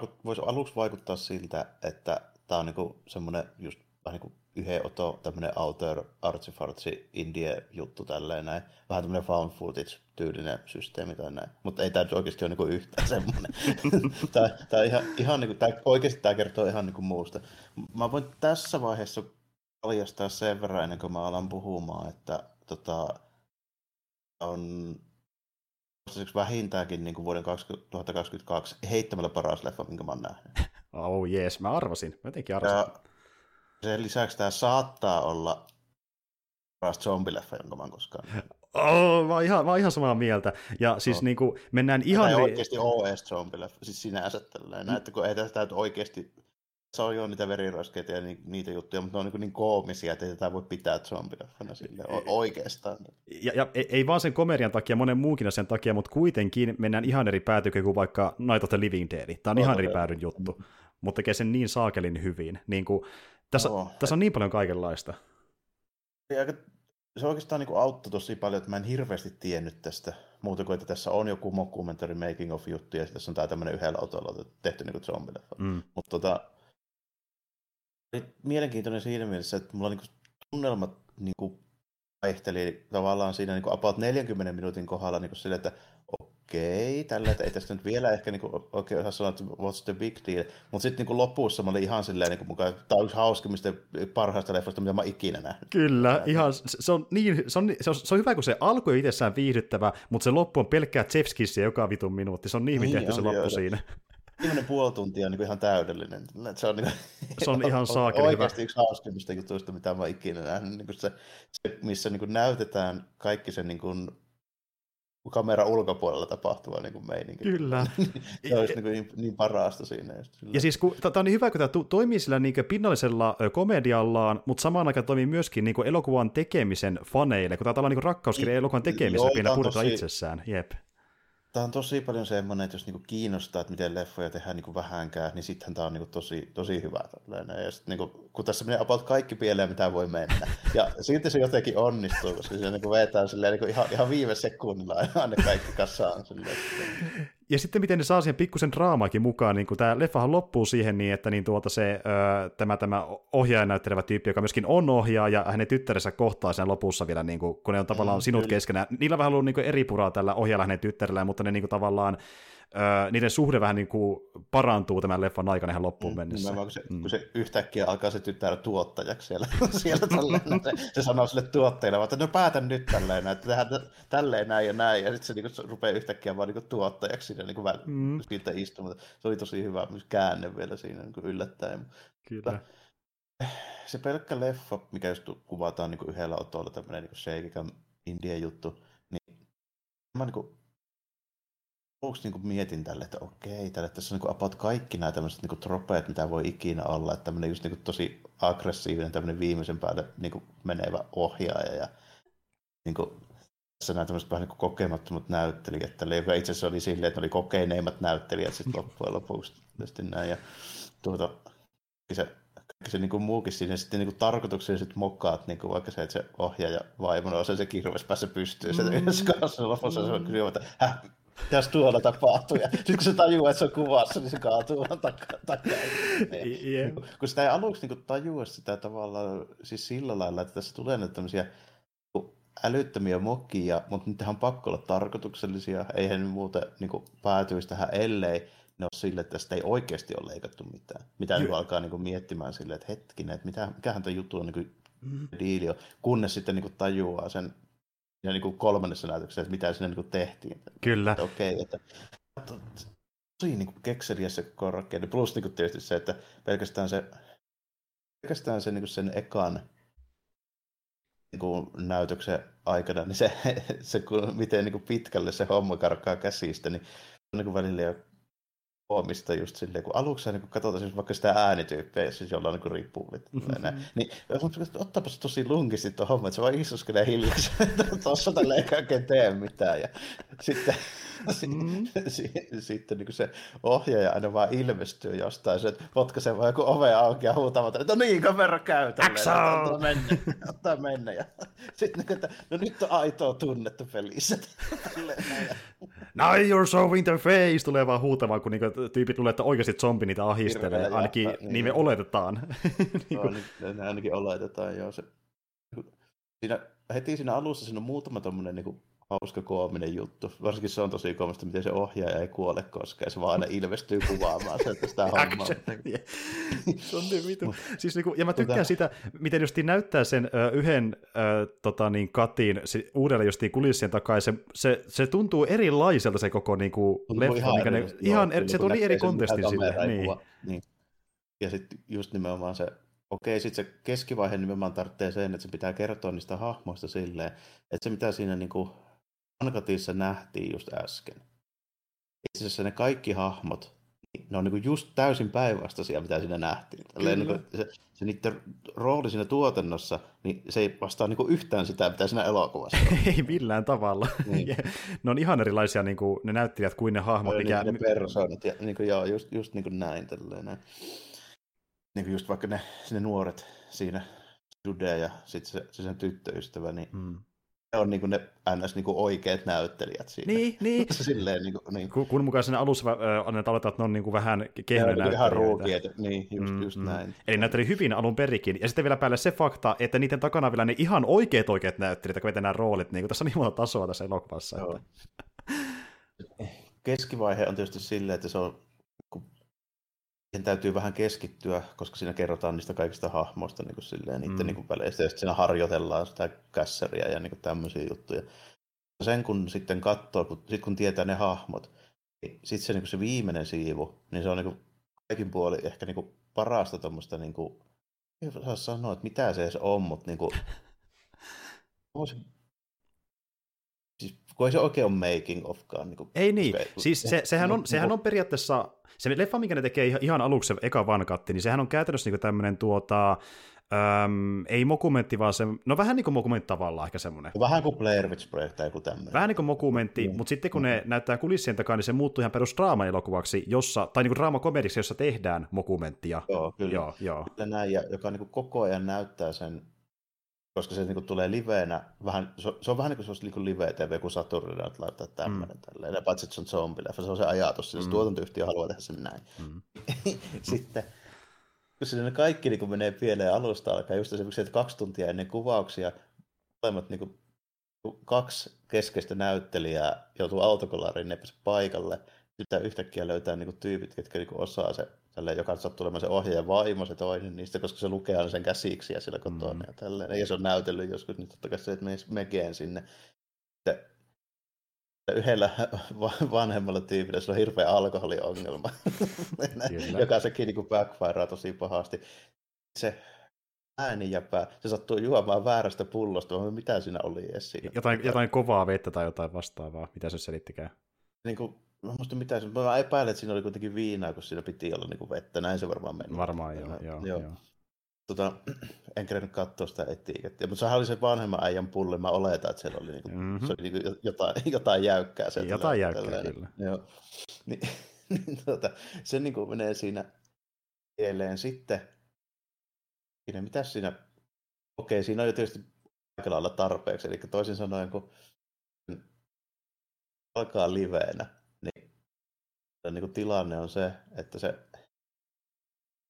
kuin, voisi aluksi vaikuttaa siltä, että tämä on niin semmoinen just vähän niin kuin yhden oto tämmöinen outer artsifartsi indie juttu tälleen näin. Vähän tämmöinen found footage tyylinen systeemi tai näin. Mutta ei tämä oikeasti ole niin yhtään semmoinen. [LAUGHS] tämä, tämä, ihan, ihan niin kuin, tämä, oikeasti tämä kertoo ihan niin kuin muusta. Mä voin tässä vaiheessa paljastaa sen verran ennen kuin mä alan puhumaan, että tota, on vähintäänkin niin kuin vuoden 2022 heittämällä paras leffa, minkä mä oon nähnyt. Oh jees, mä arvasin. Mä jotenkin arvasin. Ja sen lisäksi tämä saattaa olla paras zombileffa, jonka mä oon koskaan Oh, mä, oon ihan, mä oon ihan samaa mieltä. Ja siis oh. niin kuin, mennään ihan... Tämä ei oikeasti OS zombileffa, siis sinänsä tällainen. Näette, kun ei tästä oikeasti se on jo niitä veriroskeita ja ni, niitä juttuja, mutta ne on niin, niin koomisia, että ei tätä voi pitää zombileffana sille oikeastaan. Ja, ja ei vaan sen komedian takia, monen muunkin sen takia, mutta kuitenkin mennään ihan eri päätykin kuin vaikka Night of the Living Dead. Tämä on no, ihan eri päädyn juttu, mutta tekee sen niin saakelin hyvin. Niin kuin, tässä, no. tässä on niin paljon kaikenlaista. Ja se oikeastaan niin auttoi tosi paljon, että mä en hirveästi tiennyt tästä muuta kuin, että tässä on joku mockumentary making of juttu ja tässä on tämä tämmöinen yhdellä autolla tehty niin zombileffa. Mm. Mutta tota, mielenkiintoinen siinä mielessä, että mulla niinku tunnelmat niinku vaihteli tavallaan siinä niinku about 40 minuutin kohdalla niinku sille, että okei, tällä, että ei tästä nyt vielä ehkä niinku, oikein osaa sanoa, että what's the big deal, mutta sitten niinku lopussa mä olin ihan silleen, niinku, mukaan, tämä on yksi hauskimmista parhaista leffoista, mitä mä ikinä nähnyt. Kyllä, ihan, se on, niin, se, on, se, on, se on hyvä, kun se alku on itsessään viihdyttävä, mutta se loppu on pelkkää Chefskissiä joka vitun minuutti, se on niin niin, tehty on, se loppu joo, siinä. Viimeinen puoli tuntia on niin ihan täydellinen. Se on, niin se on [LAUGHS] ihan saakeli Oikeasti yksi hauskimmista jutuista, mitä mä ikinä nähnyt. Niin se, se, missä niin näytetään kaikki sen niin kuin, kamera ulkopuolella tapahtuva niin kuin meininki. Kyllä. [LAUGHS] se olisi niin, niin, niin parasta siinä. Just, ja siis tämä on niin hyvä, kun tämä toimii sillä niin pinnallisella komediallaan, mutta samaan aikaan toimii myöskin niin elokuvan tekemisen faneille, kun tämä on niin rakkauskirja elokuvan tekemisellä pienellä tosi... itsessään. Jep. Tämä on tosi paljon semmoinen, että jos niinku kiinnostaa, että miten leffoja tehdään niinku vähänkään, niin sittenhän tämä on niinku tosi, tosi hyvä. Tällainen. Ja sit niinku, kun tässä menee about kaikki pieleen, mitä voi mennä. Ja silti se jotenkin onnistuu, koska se niinku vetää niinku ihan, ihan viime sekunnilla aina kaikki. Silleen. Ja sitten miten ne saa siihen pikkusen draamaakin mukaan, niin kun tämä leffahan loppuu siihen niin, että niin tuota se, öö, tämä, tämä ohjaaja näyttelevä tyyppi, joka myöskin on ohjaaja, ja hänen tyttärensä kohtaa sen lopussa vielä, niin kuin, kun ne on tavallaan mm, sinut kyllä. keskenään. Niillä on vähän ollut niin eri puraa tällä ohjaajalla hänen tyttärellään, mutta ne niin kuin, tavallaan öö, niiden suhde vähän niin kuin parantuu tämän leffan aikana ihan loppuun mm, mennessä. Kun se, mm. kun se yhtäkkiä alkaa se tyttär tuottajaksi siellä, [LAUGHS] siellä tälleen, se, se sanoo sille tuottajille, että no päätä nyt tälleen, että tehdään tälleen näin ja näin, ja sitten se niin kuin, rupeaa yhtäkkiä vaan niin kuin, tuottajaksi siinä niin kuin, väl, mm. siitä istumaan. Se oli tosi hyvä myös käänne vielä siinä niin kuin yllättäen. Kyllä. Se pelkkä leffa, mikä just kuvataan niin kuin yhdellä otolla, tämmöinen niin shakikan indie juttu, niin mä niin kuin, aluksi niin mietin tälle, että okei, tälle tässä on niin about kaikki nämä tämmöiset niin tropeet, mitä voi ikinä olla, että tämmöinen just niin tosi aggressiivinen, tämmöinen viimeisen päälle niin menevä ohjaaja ja niin kuin, tässä nämä tämmöiset vähän niin kokemattomat näyttelijät, joka itse asiassa oli silleen, että ne oli kokeneimmat näyttelijät sitten loppujen lopuksi. Näin, ja tuota, se se niin kuin muukin siinä. Sitten niin kuin tarkoituksella sitten mokkaat, niin kuin vaikka se, että se ohjaaja vaimo nousee se kirves päässä pystyy mm. se kanssa lopussa mm. se on kyllä, että häh, mitäs tuolla tapahtuu, ja sitten kun se tajuaa, että se on kuvassa, niin se kaatuu vaan takaa. takaa. Yeah. Kun sitä ei aluksi niin tajua sitä tavallaan siis sillä lailla, että tässä tulee näitä tämmöisiä älyttömiä mokkia, mutta niitä on pakko olla tarkoituksellisia, eihän muuten niin kuin, päätyisi tähän ellei ne ole sille, että tästä ei oikeasti ole leikattu mitään. Mitä niin alkaa niin kuin, miettimään silleen, että hetkinen, että mitä, mikähän tuo juttu on niin kuin, mm. diili on, kunnes sitten niin kuin, tajuaa sen ja niin kuin kolmannessa näytöksessä, että mitä sinne niin kuin, tehtiin. Kyllä. Että, okei, että tosi niin kuin kekseliä se korkein. Plus niin kuin, tietysti se, että pelkästään se, pelkästään se, niin kuin sen ekan niin kuin, näytöksen aikana, niin se, [LAUGHS] se kun, miten niin kuin, pitkälle se homma karkaa käsistä, niin on niin kuin, välillä jo huomista just silleen, kun aluksi niin kun katsotaan siis vaikka sitä äänityyppiä, siis jolla on niin riippuu, mm-hmm. niin ottaapas tosi lunkisti tuon homma, että se vaan isuskelee hiljaksi, että tuossa tällä eikä oikein tee mitään. Ja sitten, mm-hmm. sitten niin se ohjaaja aina vaan ilmestyy jostain, se potkaisee vaan joku ove auki ja huutamaan, että no niin, kamera käy tälleen, mennä, ottaa mennä. Ja [LAUGHS] sitten niin, että no nyt on aitoa tunnetta pelissä. [LAUGHS] Now you're so face, tulee vaan huutamaan, kun niinku tyypit tulee, että oikeasti zombi niitä ahistelee, Hirveä ainakin jäppä, niin, [LAUGHS] niin me oletetaan. niin niin, ainakin oletetaan, joo. Se, siinä, heti siinä alussa siinä on muutama tommonen niin hauska koominen juttu. Varsinkin se on tosi koomista, miten se ohjaaja ei kuole koskaan. Se vaan aina ilmestyy kuvaamaan että sitä [LAUGHS] hommaa. se on niin vitu. Siis niinku, ja mä tykkään sitä, miten just näyttää sen ö, yhden ö, tota, niin, katin si, uudelle justiin kulissien takaa. Se, se, se, tuntuu erilaiselta se koko niinku, leffa. Ihan, mikä eri, ne, ihan eri, se tuli eri kontekstin sille. Niin. niin. Ja sitten just nimenomaan se okei, sitten se keskivaihe nimenomaan tarvitsee sen, että se pitää kertoa niistä hahmoista silleen, että se mitä siinä niinku Ankatissa nähtiin just äsken. Itse asiassa ne kaikki hahmot, niin ne on niin just täysin päinvastaisia, mitä siinä nähtiin. Niin kuin se, se niiden rooli siinä tuotannossa, niin se ei vastaa niin yhtään sitä, mitä siinä elokuvassa on. [LAUGHS] ei millään tavalla. Niin. ne on ihan erilaisia niin kuin, ne näyttelijät kuin ne hahmot. Mikä... Niin, ne persoonat, ja niin kuin, joo, just, just niin kuin näin. Tälleen, näin. Niin kuin just vaikka ne, ne nuoret siinä, Jude ja sitten se, se sen tyttöystävä, niin mm on niin kuin ne ns. Niin kuin oikeat näyttelijät siinä. Niin, [LAUGHS] niin. Silleen, niin kuin, niin. Kun, kun mukaan siinä alussa äh, annetaan että ne on niin kuin vähän kehnönäyttelijöitä. Niin ihan ruukiet, niin, just, mm, just mm. näin. Eli näytteli hyvin alun perikin. Ja sitten vielä päälle se fakta, että niiden takana vielä ne ihan oikeat oikeat näyttelijät, kun nämä roolit, niin kuin tässä on niin monta tasoa tässä elokuvassa. Että... Keskivaihe on tietysti silleen, että se on siihen täytyy vähän keskittyä, koska siinä kerrotaan niistä kaikista hahmoista niin kuin silleen, niiden mm. niin kuin väleistä, ja sitten siinä harjoitellaan sitä kässäriä ja niin kuin tämmöisiä juttuja. Sen kun sitten katsoo, kun, sit kun tietää ne hahmot, niin sitten se, niin kuin se viimeinen siivu, niin se on niin kuin kaikin puoli ehkä niin kuin parasta tuommoista, niin kuin, ei saa sanoa, että mitä se edes on, mutta niin kuin, [LAUGHS] kun ei se oikein ole making ofkaan. Niin ei niin, siis se, sehän, on, [LAUGHS] sehän on periaatteessa se leffa, minkä ne tekee ihan aluksi, se eka vankatti, niin sehän on käytännössä niin tämmöinen tuota, Öm, ei mokumentti, vaan se, no vähän niin kuin mokumentti tavallaan ehkä semmoinen. Vähän kuin Blair Witch Project tai joku tämmöinen. Vähän niin kuin mokumentti, mm. mutta sitten kun mm. ne näyttää kulissien takaa, niin se muuttuu ihan perus draama-elokuvaksi, jossa, tai niin kuin draamakomediksi, jossa tehdään mokumenttia. Joo, kyllä. Joo, joo. Kyllä näin, ja, joka niin kuin koko ajan näyttää sen koska se niin kuin, tulee liveenä, vähän, se, on, se on vähän niin kuin se olisi niin live-tv, kun Saturn laittaa tämmöinen. Mm. Tälleen. Ja paitsi, että se on zombileffa, se on se ajatus, siis mm. tuotantoyhtiö haluaa tehdä sen näin. Mm. [LAUGHS] Sitten, kun se kaikki niin kuin menee pieleen alusta alkaa, just se, että kaksi tuntia ennen kuvauksia, molemmat niin kuin, kaksi keskeistä näyttelijää joutuu autokolariin, ne paikalle, sitten yhtäkkiä löytää niin kuin, tyypit, ketkä niin kuin, osaa se tälleen, joka sattuu olemaan se ohjaajan vaimo, se toinen niistä, koska se lukee aina sen käsiksiä siellä kotona mm. ja tälleen. Ja se on näytellyt joskus, niin totta kai se, että mekeen sinne. Sitten yhdellä [LAUGHS] vanhemmalla tyypillä se on hirveä alkoholiongelma, [LAUGHS] joka sekin niin backfirea tosi pahasti. Se jäpää, se sattuu juomaan väärästä pullosta, mitä siinä oli edes siinä. Jotain, jotain kovaa vettä tai jotain vastaavaa, mitä se selittikään? Niin kuin mä muista mitä mä epäilen, että siinä oli kuitenkin viinaa, kun siinä piti olla niin kuin vettä, näin se varmaan meni. Varmaan joo, joo, joo. joo. Tota, [CLEARS THROAT] en kerennyt katsoa sitä etikettiä, mutta sehän oli se vanhemman äijän pulli, mä oletan, että siellä oli, niinku, mm-hmm. se oli niinku jotain, [LAUGHS] jotain jäykkää. Sieltä jotain jäykkää, kyllä. Joo. Ni, [LAUGHS] niin, tota, se niin kuin menee siinä edelleen sitten. Siinä, mitäs siinä, okei, siinä on jo tietysti aika lailla tarpeeksi, eli toisin sanoen, kun alkaa liveenä, niin, kuin tilanne on se, että se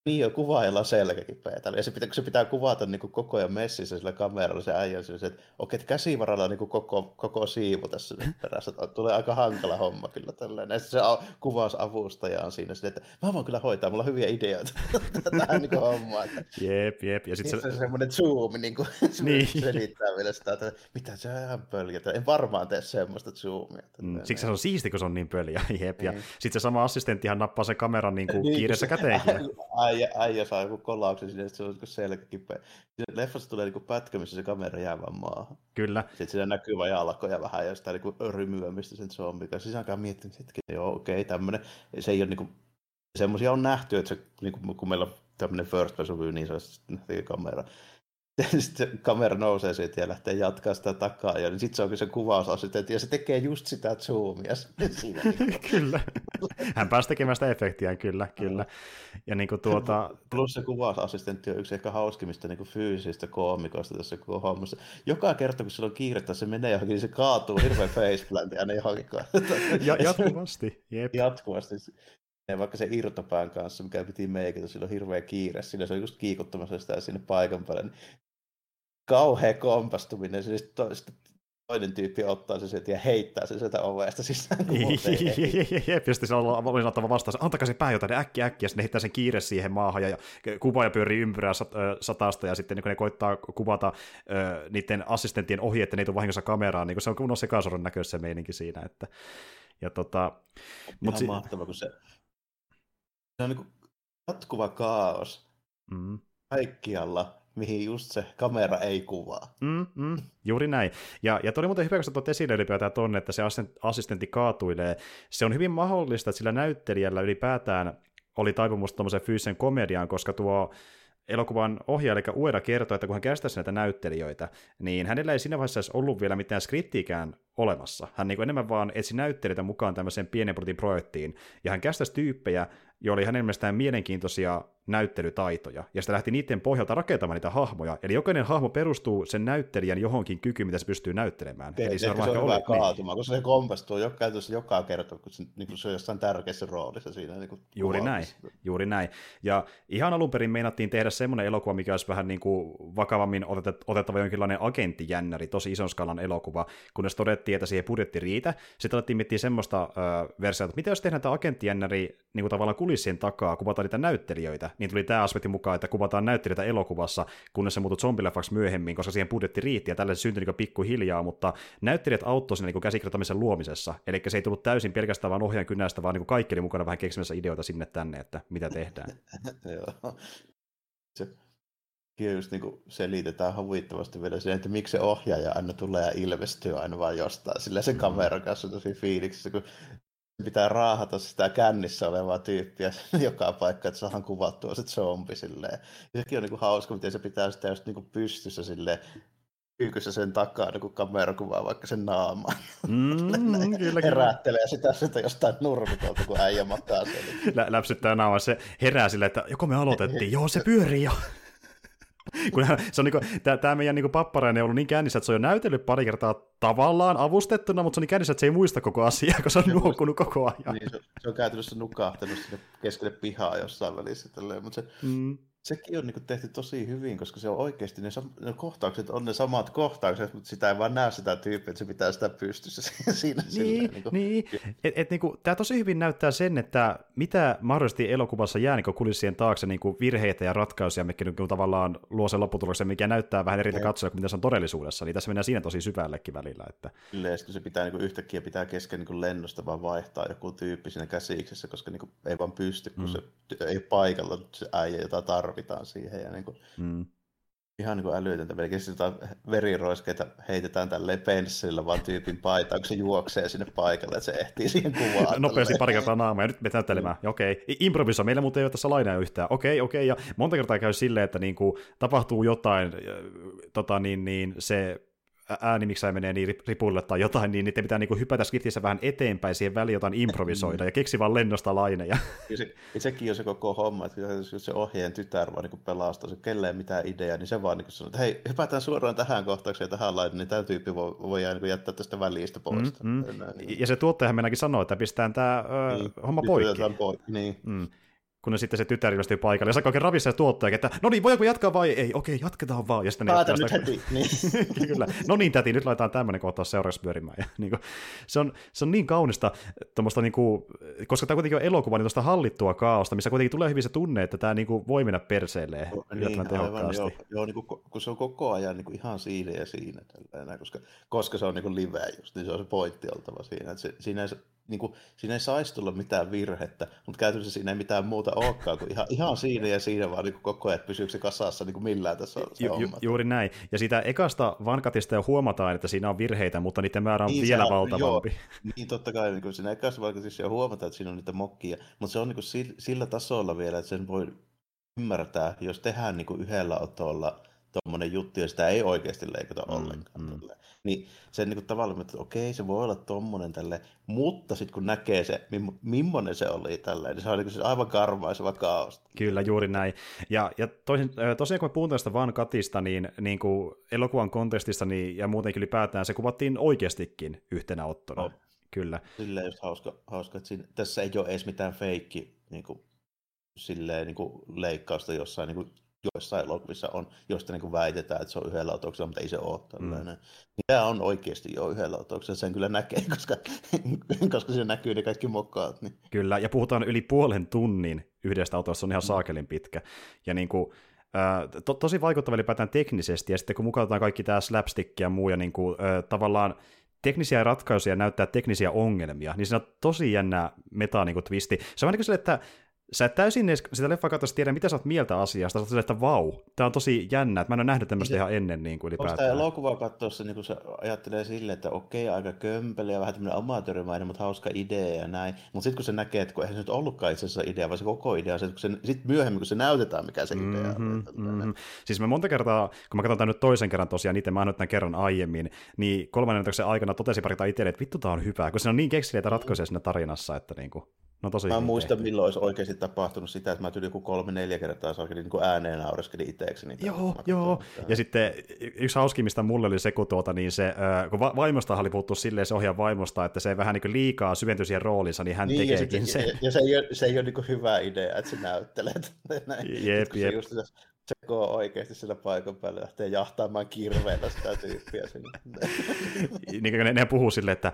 niin, kuvaajalla selkäkin peetali. Ja se pitää, kun se pitää kuvata niin kuin koko ajan messissä sillä kameralla, se äijä on se, että okei, että käsivaralla on niin kuin koko, koko siivu tässä perässä. Tulee aika hankala homma kyllä tällainen. Ja se kuvausavustaja on siinä sille, että mä voin kyllä hoitaa, mulla on hyviä ideoita [LAUGHS] tähän niin hommaan. Jep, jep. Ja sitten se... se semmoinen zoom, [LAUGHS] niin kuin, niin. selittää vielä sitä, että mitä se on ihan pöljä. En varmaan tee semmoista zoomia. Mm, siksi se on siisti, kun se on niin pöljä. [LAUGHS] Jep. Ja niin. sitten se sama assistenttihan nappaa sen kameran niin kuin niin, kiireessä käteenkin äijä, äijä saa joku kolauksen sinne, että se on niinku selkä kipeä. Leffassa tulee niinku pätkä, missä se kamera jää vaan maahan. Kyllä. Sitten siinä näkyy vaan jalkoja vähän ja sitä niinku rymyämistä sen zombi kanssa. Siis alkaa miettiä, että joo okei, okay, tämmöinen. Se ei ole niinku, semmoisia on nähty, että se, niinku, kun meillä on tämmöinen first person view, niin se on kamera. [LAUGHS] sitten kamera nousee siitä ja lähtee jatkaa sitä takaa, ja niin sitten se onkin se kuvausassistentti, ja se tekee just sitä zoomia [LAUGHS] siinä. [LAUGHS] kyllä. Hän pääsi tekemään sitä efektiä, kyllä, kyllä. Ja niin kuin tuota... Plus se kuvausassistentti on yksi ehkä hauskimmista niin fyysisistä koomikoista tässä koko hommassa. Joka kerta, kun sillä on kiirettä, se menee johonkin, niin se kaatuu hirveän faceplantiin aina johonkin. ja, jatkuvasti, jep. Jatkuvasti. Ja vaikka se irtopään kanssa, mikä piti meikitä, sillä on hirveä kiire, sillä se on just kiikuttamassa sitä sinne paikan päälle, niin kauhea kompastuminen, siis to, toinen tyyppi ottaa sen sieltä ja heittää sen sieltä ovesta sisään. Jep, ja sitten on valmis ottava vastaan, antakaa se pääjotainen äkki äkki, ja sitten heittää sen kiire siihen maahan, ja, ja kuvaaja pyörii ympyrää sat, satasta, ja sitten niin ne koittaa kuvata ö, niiden assistenttien ohi, että ne ei tule vahingossa kameraan, niin se on kunnon sekasoron näköistä se meininki siinä. Että, ja tota, Ihan mut si- mahtava, kun se, se on niin jatkuva kaos mm. kaikkialla, mihin just se kamera ei kuvaa. Mm, mm, juuri näin. Ja, ja toi muuten hyvä, kun sä tuot esille ylipäätään tonne, että se assistentti kaatuilee. Se on hyvin mahdollista, että sillä näyttelijällä ylipäätään oli taipumus tuommoiseen fyysisen komediaan, koska tuo elokuvan ohjaaja, eli Ueda kertoi, että kun hän käsittäisi näitä näyttelijöitä, niin hänellä ei siinä vaiheessa ollut vielä mitään skriptiikään olemassa. Hän niin enemmän vaan etsi näyttelijöitä mukaan tämmöiseen pienen projektiin, ja hän käsittäisi tyyppejä, joilla oli hänen mielestään mielenkiintoisia näyttelytaitoja, ja sitten lähti niiden pohjalta rakentamaan niitä hahmoja. Eli jokainen hahmo perustuu sen näyttelijän johonkin kykyyn, mitä se pystyy näyttelemään. Eli se on, se on hyvä niin. kaatuma, niin. koska se kompastuu joka, joka kerta, kun se, niin kuin se on jossain tärkeässä roolissa siinä. Niin kuin juuri näin, juuri näin. Ja ihan alun perin meinattiin tehdä semmoinen elokuva, mikä olisi vähän niin kuin vakavammin otettava jonkinlainen agenttijännäri, tosi ison skalan elokuva, kunnes todettiin, että siihen budjetti riitä. Sitten alettiin miettiä semmoista äh, versiota, että mitä jos tehdään tämä agenttijännäri niin kuin tavallaan kulissien takaa, kuvataan niitä näyttelijöitä, niin tuli tämä aspekti mukaan, että kuvataan näyttelijöitä elokuvassa, kunnes se muuttui zombileffaksi myöhemmin, koska siihen budjetti riitti ja tällä se syntyi niin pikkuhiljaa, mutta näyttelijät auttoi siinä niin käsikirjoittamisen luomisessa, eli se ei tullut täysin pelkästään vaan ohjaan kynästä, vaan niin kaikki oli mukana vähän keksimässä ideoita sinne tänne, että mitä tehdään. [LAUGHS] Joo. Se just niin kuin selitetään huvittavasti vielä siihen, että miksi se ohjaaja aina tulee ja ilmestyy aina vaan jostain. Sillä se kamera kanssa tosi fiiliksissä, kun pitää raahata sitä kännissä olevaa tyyppiä [LAUGHS] joka paikka, että saadaan kuvattua se zombi silleen. Ja sekin on niinku hauska, miten se pitää sitä just niinku pystyssä silleen kyykyssä sen takana, kun kamera kuvaa vaikka sen naamaan. [LAUGHS] Mm, kyllä, Herättelee sitä, sitä jostain nurmikolta, kun äijä makaa sen. Lä, läpsyttää naamaa, se herää silleen, että joko me aloitettiin, [LAUGHS] joo se pyörii jo. [LAUGHS] kun se on niinku, tämä meidän niinku papparainen on ollut niin kännissä, että se on jo näytellyt pari kertaa tavallaan avustettuna, mutta se on niin kännissä, että se ei muista koko asiaa, kun se on nuokunut koko ajan. Niin, se, se on käytännössä nukahtanut sinne keskelle pihaa jossain välissä. Tälleen, mutta se, mm sekin on niin tehty tosi hyvin, koska se on oikeasti, ne, sam- ne kohtaukset on ne samat kohtaukset, mutta sitä ei vaan näe sitä tyyppiä, että se pitää sitä pystyssä [LAUGHS] siinä. Niin, silleen, niin, kuin. niin. Et, et, niin kuin, tämä tosi hyvin näyttää sen, että mitä mahdollisesti elokuvassa jää niin kulissien taakse niin kuin virheitä ja ratkaisuja, mikä niin kuin, tavallaan luo sen lopputuloksen, mikä näyttää vähän eri katsoja kuin mitä se on todellisuudessa, niin tässä mennään siinä tosi syvällekin välillä. Että... Kyllä, se pitää niin kuin, yhtäkkiä pitää kesken niin kuin lennosta vaan vaihtaa joku tyyppi siinä käsiksessä, koska niin kuin, ei vaan pysty, kun mm. se ei paikalla se äijä, jota tarvitaan siihen. Ja niin kuin, mm. ihan niin kuin älytöntä. Melkein sitä veriroiskeita heitetään tälleen penssillä vaan tyypin paitaan, kun se juoksee sinne paikalle, että se ehtii siihen kuvaan. [LAUGHS] Nopeasti pari kertaa naamaa ja nyt me näyttelemään. Mm. Okei. Okay. Improviso. Meillä muuten ei ole tässä lainaa yhtään. Okei, okay, okei. Okay. Ja monta kertaa käy silleen, että niin kuin tapahtuu jotain, tota, niin, niin se ääni, miksi menee niin ripuille tai jotain, niin niiden pitää niinku hypätä skriptissä vähän eteenpäin siihen väliin jotain improvisoida [CLEARS THROAT] ja keksi vaan lennosta laineja. [LAUGHS] Ja se, sekin on se koko homma, että jos se ohjeen tytär vaan niin pelastaa, se kelle ei mitään ideaa, niin se vaan niin sanoo, että hei, hypätään suoraan tähän kohtaukseen ja tähän laineen, niin tämä tyyppi voi, voi niin jättää tästä välistä pois. Mm, mm. Ja se tuottajahan mennäkin sanoo, että pistetään tämä niin, homma poikki. poikki. Niin. Mm kun sitten se tytär ilmestyy paikalle, ja sä oikein ravissa ja tuottaja, että no niin, voidaanko jatkaa vai ei? Okei, jatketaan vaan. Ja sitten Päätä nyt sitä... heti. Niin. [LAUGHS] Kyllä. No niin, täti, nyt laitetaan tämmöinen kohtaus seuraavaksi pyörimään. Ja, niin kuin, se, on, se on niin kaunista, niin kuin, koska tämä kuitenkin on elokuva, niin tuosta hallittua kaaosta, missä kuitenkin tulee hyvin se tunne, että tämä niin kuin, voi mennä perseelleen no, niin, tehokkaasti. Aivan, joo, joo niin kuin, kun se on koko ajan niin kuin ihan siinä ja siinä, tällainen, koska, koska se on niin kuin live just, niin se on se pointti oltava siinä. Että se, siinä niin kuin, siinä ei saisi tulla mitään virhettä, mutta käytännössä siinä ei mitään muuta olekaan kuin ihan, ihan siinä ja siinä vaan niin koko ajan, että pysyykö se kasassa niin kuin millään tässä se ju, ju, Juuri näin. Ja sitä ekasta vankatista jo huomataan, että siinä on virheitä, mutta niiden määrä on niin, vielä valtavampi. Joo, [LAUGHS] niin totta kai niin kuin siinä ekasta vankatista jo huomataan, että siinä on niitä mokkia, mutta se on niin kuin sillä, sillä tasolla vielä, että sen voi ymmärtää, jos tehdään niin kuin yhdellä otolla tuommoinen juttu, ja sitä ei oikeasti leikata mm, ollenkaan. Mm. Niin se niin kuin tavallaan, että okei, se voi olla tuommoinen tälle, mutta sitten kun näkee se, millainen se oli tällä, niin se on niin kuin aivan karmaiseva kaos. Kyllä, juuri näin. Ja, ja toisin, tosiaan kun me puhutaan tästä Van Katista, niin, niin kuin elokuvan kontekstista niin, ja muutenkin ylipäätään, se kuvattiin oikeastikin yhtenä ottona. Oh. Kyllä. Silleen just hauska, hauska että siinä, tässä ei ole edes mitään feikki niin kuin, silleen, niin kuin leikkausta jossain niin kuin joissain elokuvissa on, joista niin väitetään, että se on yhdellä otoksella, mutta ei se ole tällainen. Mm. Tämä on oikeasti jo yhdellä otoksella, sen kyllä näkee, [LAUGHS] koska, koska se näkyy ne kaikki mokkaat. Niin. Kyllä, ja puhutaan yli puolen tunnin yhdestä otosta, on ihan mm. saakelin pitkä. Ja niin kuin, to, tosi vaikuttava ylipäätään teknisesti, ja sitten kun mukaan kaikki tämä slapstick ja muu, ja niin kuin, tavallaan teknisiä ratkaisuja näyttää teknisiä ongelmia, niin siinä on tosi jännä meta niin kuin, twisti. Se on niin kuin sille, että sä et täysin edes sitä leffaa katsoessa tiedä, mitä sä oot mieltä asiasta. Sä oot että vau, tää on tosi jännä, että mä en ole nähnyt tämmöistä ihan ennen niin kuin ylipäätään. Onko elokuvaa katsoessa, niin kun se ajattelee silleen, että okei, aika kömpeli ja vähän tämmöinen amatöörimäinen, mutta hauska idea ja näin. Mutta sitten kun se näkee, että kun eihän se nyt ollutkaan itse asiassa idea, vaan se koko idea, se, se, sit myöhemmin kun se näytetään, mikä se idea mm-hmm, on. Mm-hmm. Siis mä monta kertaa, kun mä katson tämän nyt toisen kerran tosiaan, itse mä oon tämän kerran aiemmin, niin kolmannen aikana totesin parita itselle, että vittu tää on hyvä, kun se on niin keksiliä ratkaisuja siinä tarinassa, että niin kuin... No tosi mä muistan, milloin olisi oikeasti tapahtunut sitä, että mä tyyli joku kolme-neljä kertaa saakin niin ääneen naureskeli itsekseni. Joo, joo. Ja sitten yksi hauskimmista mulle oli se, kun, tuota, niin se, kun vaimosta oli puhuttu silleen se ohjaa vaimosta, että se vähän niin liikaa syventyy siihen roolinsa, niin hän niin, tekeekin ja se. Ja se ei ole, se ei ole niin hyvä idea, että se näyttelet. Näin. Jep, jep. Just, se koo oikeasti sillä paikan päällä lähtee jahtaamaan kirveellä sitä tyyppiä sinne. [LAUGHS] niin ne, ne puhuu silleen, että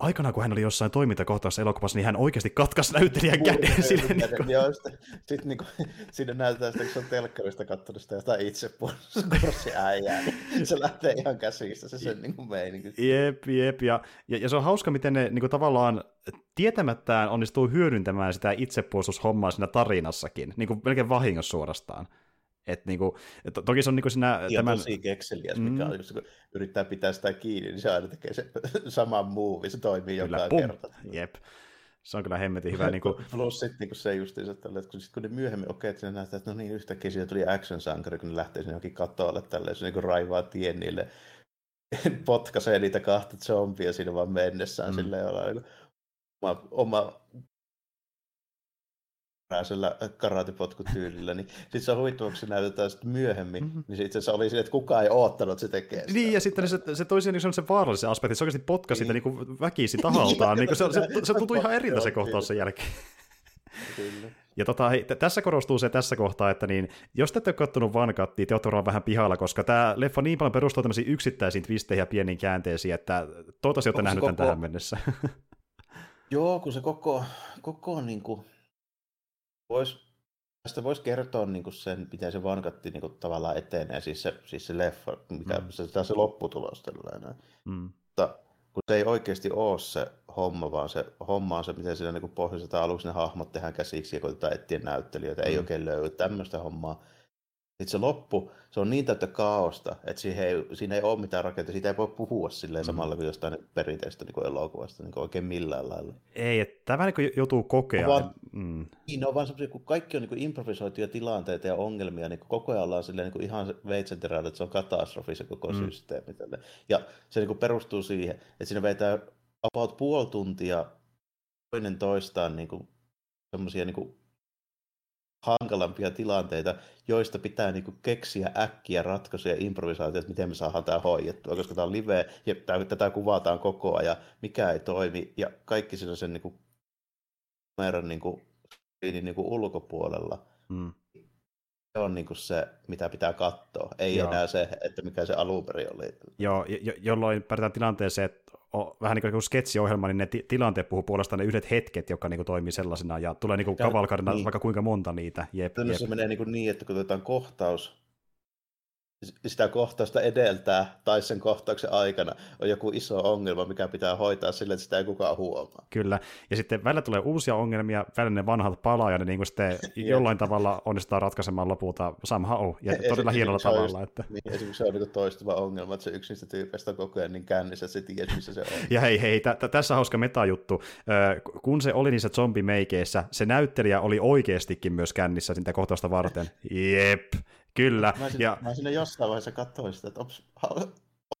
aikana, kun hän oli jossain toimintakohtaisessa elokuvassa, niin hän oikeasti katkaisi näyttelijän käden. Sille, niin kuin... Joo, sitten, sitten niin kuin, siinä näytetään sitä, kun se on telkkarista katsonut sitä jotain itsepuolustuskurssi äijää, niin se lähtee ihan käsistä se sen niin kuin meininki. Jep, jep, ja, ja, ja, se on hauska, miten ne niin kuin, tavallaan tietämättään onnistuu hyödyntämään sitä itsepuolustushommaa siinä tarinassakin, niin kuin melkein vahingossa suorastaan. Et niinku, to, toki se on niinku siinä... Ja tämän... tosi kekseliäs, mikä mm. on, kun yrittää pitää sitä kiinni, niin se aina tekee se [LAUGHS] saman muuvin, se toimii kyllä, joka pum. kerta. Jep. Se on kyllä hemmetin hyvä. niin kuin... [LAUGHS] Plus sitten niin se justiinsa että kun, sit, kun ne myöhemmin, okei, että näyttää, että no niin, yhtäkkiä siitä tuli action-sankari, kun ne lähtee sinne johonkin katoalle tälleen, se niin raivaa tien niille, [LAUGHS] potkaisee niitä kahta zombia siinä vaan mennessään mm. silleen, jolla oma, oma peräisellä karatepotkut-tyylillä, niin sitten se on se näytetään sitten myöhemmin, mm-hmm. niin sitten se oli sille, että kukaan ei oottanut, että se tekee sitä. Niin, ja sitten se, se toisi niin se vaarallisen aspekti, se oikeasti potkasi niin. sitä [LAUGHS] niin väkisin tahaltaan, niin, se, se, se, tuntui ihan eriltä se kohtaus sen jälkeen. Kyllä. Ja tota, hei, t- tässä korostuu se tässä kohtaa, että niin, jos te ette ole katsonut Van Cuttia, te olette vähän pihalla, koska tämä leffa niin paljon perustuu tämmöisiin yksittäisiin twisteihin ja pieniin käänteisiin, että toivottavasti olette nähnyt koko... tämän tähän mennessä. [LAUGHS] Joo, kun se koko, koko niin kuin, vois, tästä voisi kertoa niin kuin sen, miten se vankatti niin kuin, tavallaan etenee, siis se, siis se leffa, mikä mm. se, se, se lopputulos tällainen. Mm. Mutta kun se ei oikeasti ole se homma, vaan se homma on se, miten siinä niin pohjustetaan aluksi ne hahmot tehdään käsiksi ja koitetaan etsiä näyttelijöitä, mm. ei oikein löydy tämmöistä hommaa. Sitten se loppu, se on niin täyttä kaaosta, että siihen ei, siinä ei ole mitään rakenteita, siitä ei voi puhua silleen mm. samalla kuin jostain perinteistä niin elokuvasta niin oikein millään lailla. Ei, että tämä niin joutuu kokea. vaan, mm. Niin, on vaan semmoisia, kun kaikki on niin improvisoituja tilanteita ja ongelmia, niin koko ajan ollaan silleen, niin ihan veitsenterällä, että se on katastrofi se koko mm. systeemi. Tälle. Ja se niin perustuu siihen, että siinä vetää about puoli tuntia toinen toistaan niin semmoisia niin hankalampia tilanteita, joista pitää niinku keksiä äkkiä ratkaisuja ja improvisaatioita, miten me saadaan tämä hoidettua, koska tämä on live ja tätä kuvataan koko ajan, mikä ei toimi ja kaikki siinä sen niinku, kameran niinku, niinku ulkopuolella. Mm. Se on niinku se, mitä pitää katsoa, ei Joo. enää se, että mikä se alun perin oli. Joo, jo- jolloin päätetään tilanteeseen, että on vähän niin kuin sketsiohjelma, niin ne ti- tilanteet puhuu puolestaan ne yhdet hetket, jotka niin kuin toimii sellaisena, ja tulee niin kuin kavalkarina niin. vaikka kuinka monta niitä. Jep, jep. se menee niin, kuin niin, että kun otetaan kohtaus, sitä kohtausta edeltää tai sen kohtauksen aikana on joku iso ongelma, mikä pitää hoitaa sille, että sitä ei kukaan huomaa. Kyllä, ja sitten välillä tulee uusia ongelmia, välillä ne vanhat palaa, ja ne niin kuin sitten [LAUGHS] jollain tavalla onnistutaan ratkaisemaan lopulta somehow, ja todella hienolla tavalla. Että... Niin, esimerkiksi se on niin toistuva ongelma, että se yksi niistä tyypeistä on koko ajan niin kännissä, että se tiedät, missä se on. [LAUGHS] Ja hei, hei, t- t- tässä on hauska metajuttu. Kun se oli niissä zombimeikeissä, se näyttelijä oli oikeastikin myös kännissä sitä kohtausta varten. [LAUGHS] Jep, Kyllä. Mä, sinne, ja... mä sinne jossain vaiheessa katsoin sitä, että ops,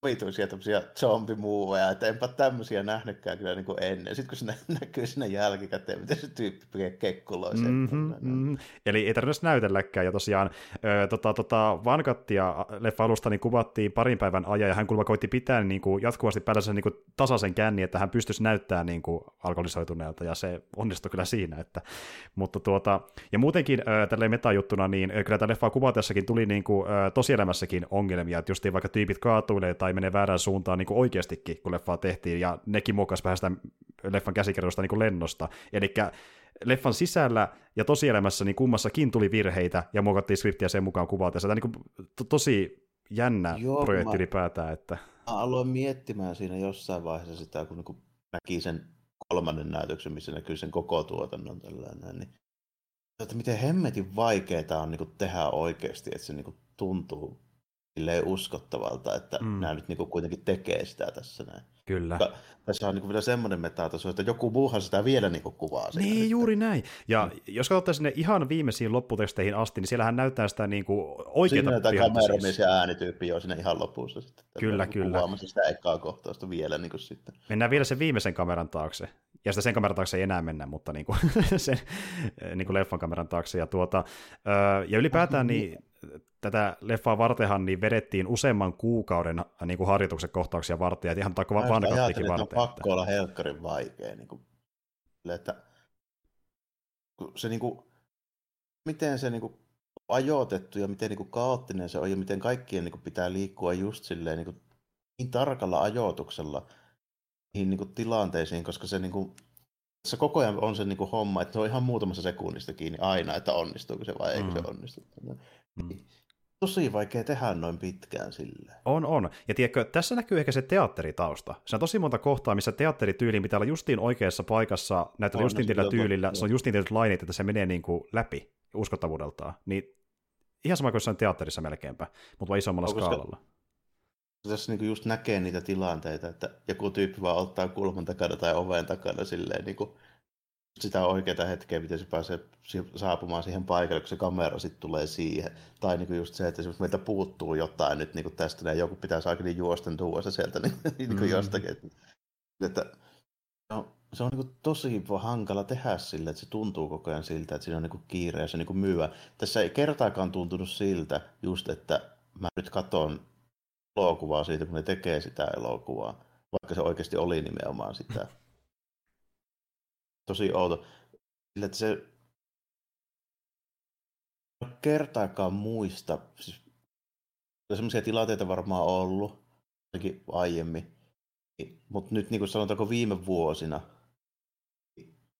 omituisia tämmöisiä zombimuoveja, että enpä tämmöisiä nähnytkään kyllä niin kuin ennen. Sitten kun se [LAUGHS] näkyy sinne jälkikäteen, miten se tyyppi kekkuloi sen. Mm-hmm, mm-hmm. Eli ei tarvitse näytelläkään, ja tosiaan ö, tota, tota, Vankattia leffa alusta niin kuvattiin parin päivän ajan, ja hän kuulemma koitti pitää niin kuin, jatkuvasti päällä niin kuin, tasaisen känni, että hän pystyisi näyttämään niin kuin, alkoholisoituneelta, ja se onnistui kyllä siinä. Että, mutta tuota, ja muutenkin ö, tälleen metajuttuna, niin kyllä tämä leffa kuvatessakin tuli niin kuin, ö, tosielämässäkin ongelmia, että justiin vaikka tyypit kaatuilee tai menee väärään suuntaan niin kuin oikeastikin, kun leffaa tehtiin, ja nekin muokkasi vähän sitä leffan käsikirjoitusta niin kuin lennosta. Eli leffan sisällä ja tosielämässä niin kummassakin tuli virheitä, ja muokattiin skriptiä sen mukaan kuvata. Tämä niin kuin, to- tosi jännä Joo, projekti mä, ylipäätään. Että... Mä aloin miettimään siinä jossain vaiheessa sitä, kun niin näki sen kolmannen näytöksen, missä näkyy sen koko tuotannon tällainen, niin että miten hemmetin vaikeaa on niin tehdä oikeasti, että se niin tuntuu uskottavalta, että mm. nämä nyt niin kuin kuitenkin tekee sitä tässä näin. Kyllä. Mutta tässä on niin vielä semmoinen metataso, että joku muuhan sitä vielä niin kuin kuvaa. Niin, sitten. juuri näin. Ja mm. jos katsotaan sinne ihan viimeisiin lopputeksteihin asti, niin siellähän näyttää sitä niin kuin oikeata Siinä kameramies siis. ja äänityyppi jo sinne ihan lopussa. Sitten, kyllä, niin kyllä. Kuvaamassa sitä ekaa kohtausta vielä niin kuin sitten. Mennään vielä sen viimeisen kameran taakse. Ja sitä sen kameran taakse ei enää mennä, mutta niin kuin, [LAUGHS] sen niin kuin leffan kameran taakse. Ja, tuota, ja ylipäätään [LAUGHS] niin tätä leffaa vartenhan niin vedettiin useamman kuukauden niin kuin harjoituksen kohtauksia varten, ja ihan takia vankattikin varten. Että on pakko olla helkkarin vaikea. Niin kuin, että se niin kuin, miten se niin kuin, ajoitettu ja miten niin kuin, kaoottinen se on ja miten kaikkien niin kuin, pitää liikkua just silleen niin, kuin, niin tarkalla ajoituksella niihin niin kuin, tilanteisiin, koska se niin kuin, se koko ajan on se niin kuin, homma, että se on ihan muutamassa sekunnista kiinni aina, että onnistuuko se vai eikö mm. se onnistu. Mm tosi vaikea tehdä noin pitkään sille. On, on. Ja tiedätkö, tässä näkyy ehkä se teatteritausta. Se on tosi monta kohtaa, missä teatterityyli pitää olla justiin oikeassa paikassa, näytellä justiin tietyllä tyylillä, se on justiin tietyt lainit, että se menee niin kuin läpi uskottavuudeltaan. Niin ihan sama kuin jossain teatterissa melkeinpä, mutta vaan isommalla Onko skaalalla. Tässä niin just näkee niitä tilanteita, että joku tyyppi vaan ottaa kulman takana tai oven takana silleen niin kuin sitä oikeaa hetkeä, miten se pääsee saapumaan siihen paikalle, kun se kamera sitten tulee siihen. Tai niin just se, että meiltä puuttuu jotain nyt niin tästä, ja joku pitää saada juosten tuossa sieltä niin, [LAUGHS] niin mm. jostakin. Että, että no, se on niin tosi hankala tehdä sille, että se tuntuu koko ajan siltä, että siinä on niin kiire ja se niin myyä. Tässä ei kertaakaan tuntunut siltä just, että mä nyt katson elokuvaa siitä, kun ne tekee sitä elokuvaa, vaikka se oikeasti oli nimenomaan sitä tosi outo. Sillä että se kertaakaan muista. Siis, sellaisia tilanteita varmaan ollut ainakin aiemmin. Mutta nyt niin kuin sanotaanko viime vuosina,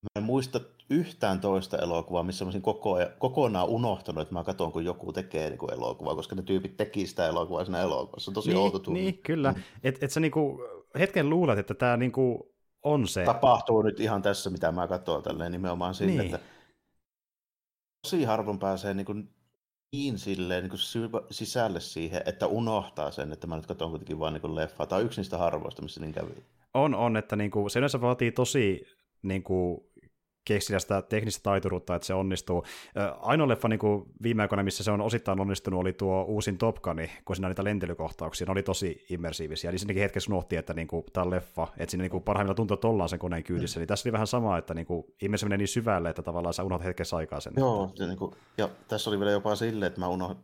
mä en muista yhtään toista elokuvaa, missä mä olisin koko, kokonaan unohtanut, että mä katson, kun joku tekee niin kuin elokuvaa, koska ne tyypit teki sitä elokuvaa siinä elokuvassa. Se on tosi niin, outo tunne. Niin, kyllä. Mm. Et, et sä niinku hetken luulet, että tämä niinku on se. Tapahtuu nyt ihan tässä, mitä mä katson tälleen nimenomaan sille, niin. että tosi harvoin pääsee niin kuin niin silleen niin kuin sisälle siihen, että unohtaa sen, että mä nyt katson kuitenkin vaan niin leffaa. Tämä on yksi niistä harvoista, missä niin kävi. On, on, että niin kuin, se yleensä vaatii tosi niin kuin, keksiä sitä teknistä taituruutta, että se onnistuu. Ainoa leffa niin kuin viime aikoina, missä se on osittain onnistunut, oli tuo uusin Top Gun, kun siinä niitä lentelykohtauksia, ne oli tosi immersiivisiä. Niin sinnekin hetkessä unohti, että niin kuin, tämä on leffa, että siinä niin kuin, parhaimmillaan tuntuu, että ollaan sen koneen kyydissä. Mm. Niin tässä oli vähän sama, että niin kuin, ihmisen menee niin syvälle, että tavallaan sä unohdat hetkessä aikaa sen. Joo, se, niin kuin, ja tässä oli vielä jopa silleen, että mä unohdin,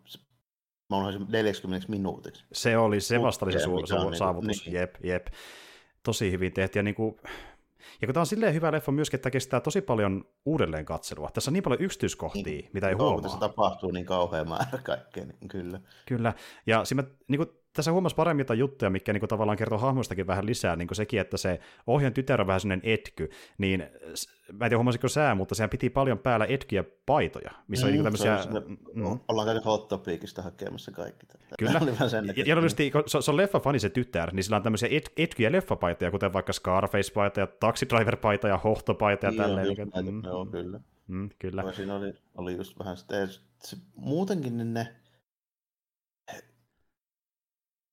mä unohdin 40 minuutiksi. Se oli, se vasta oli se su- su- niinku- saavutus, niin. jep, jep. Tosi hyvin tehty, ja niin kuin, ja kun tämä on silleen hyvä leffa myöskin, että kestää tosi paljon uudelleen katselua. Tässä on niin paljon yksityiskohtia, niin, mitä ei huomaa. Tässä tapahtuu niin kauhean määrä kaikkea, niin kyllä. Kyllä, ja siinä, niin kuin, tässä huomasi paremmin jotain juttuja, mikä niin kuin, tavallaan kertoo hahmoistakin vähän lisää, niin kuin sekin, että se ohjaajan tytär on vähän sellainen etky, niin mä en tiedä huomasiko sää, mutta sehän piti paljon päällä etkyjä paitoja, missä mm, oli niin tämmöisiä... Se, mm. Ollaan käynyt Hot Topicista hakemassa kaikki. Kyllä, [LAUGHS] oli vähän sen ja, ja se, se on leffa-fani se tytär, niin sillä on tämmöisiä et, etkyjä leffapaitoja, kuten vaikka Scarface-paita ja Taxi Driver-paita ja Hohto-paita ja niin, tälleen. Niin, mm, joo, kyllä. Mm, kyllä. Siinä oli, oli just vähän sitä, se, muutenkin niin ne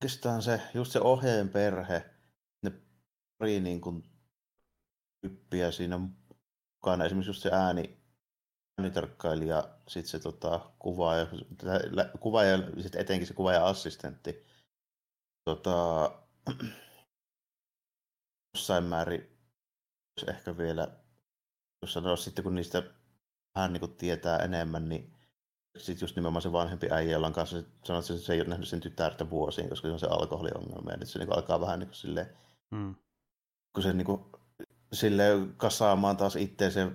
oikeastaan se, just se ohjeen perhe, ne pari niin kuin tyyppiä siinä mukana, esimerkiksi just se ääni, äänitarkkailija, sitten se tota, kuvaaja, kuvaaja, sit etenkin se kuvaaja-assistentti, tota, [CLEARS THROAT] jossain määrin ehkä vielä, jos sanoa sitten kun niistä vähän niin kuin tietää enemmän, niin sitten just nimenomaan se vanhempi äijä, jolla on kanssa sanoo, että se ei ole nähnyt sen tytärtä vuosiin, koska se on se alkoholiongelma. Ja nyt se niin alkaa vähän niin kuin silleen, mm. kun se niin kuin, sille kasaamaan taas itse se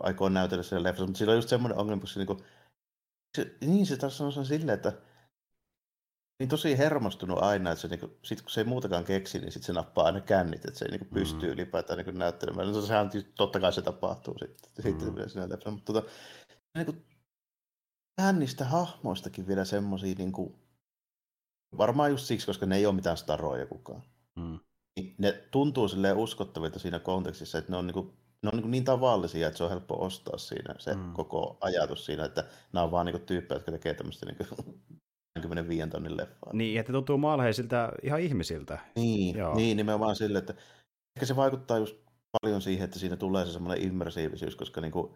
aikoo näytellä sen leffassa, mutta sillä on just semmoinen ongelma, kun se, niin, kuin, se, niin se taas on silleen, että niin tosi hermostunut aina, että se, niin kuin, sit kun se ei muutakaan keksi, niin sitten se nappaa aina kännit, että se ei niin kuin, pystyy mm. ylipäätään niin näyttelemään. No, sehän totta kai se tapahtuu sitten, mm. sitten siinä leffassa, mutta tota, niin kuin, vähän niistä hahmoistakin vielä semmosia niin kuin, varmaan just siksi, koska ne ei ole mitään staroja kukaan. Mm. Ne tuntuu silleen uskottavilta siinä kontekstissa, että ne on, niin kuin, ne on niin, niin tavallisia, että se on helppo ostaa siinä se mm. koko ajatus siinä, että nämä on vaan niin tyyppejä, jotka tekee tämmöistä niin 25 tonnin leffaa. Niin, että tuntuu maalheisiltä ihan ihmisiltä. Niin, Joo. niin nimenomaan sille, että ehkä se vaikuttaa just paljon siihen, että siinä tulee se semmoinen immersiivisyys, koska niin kuin,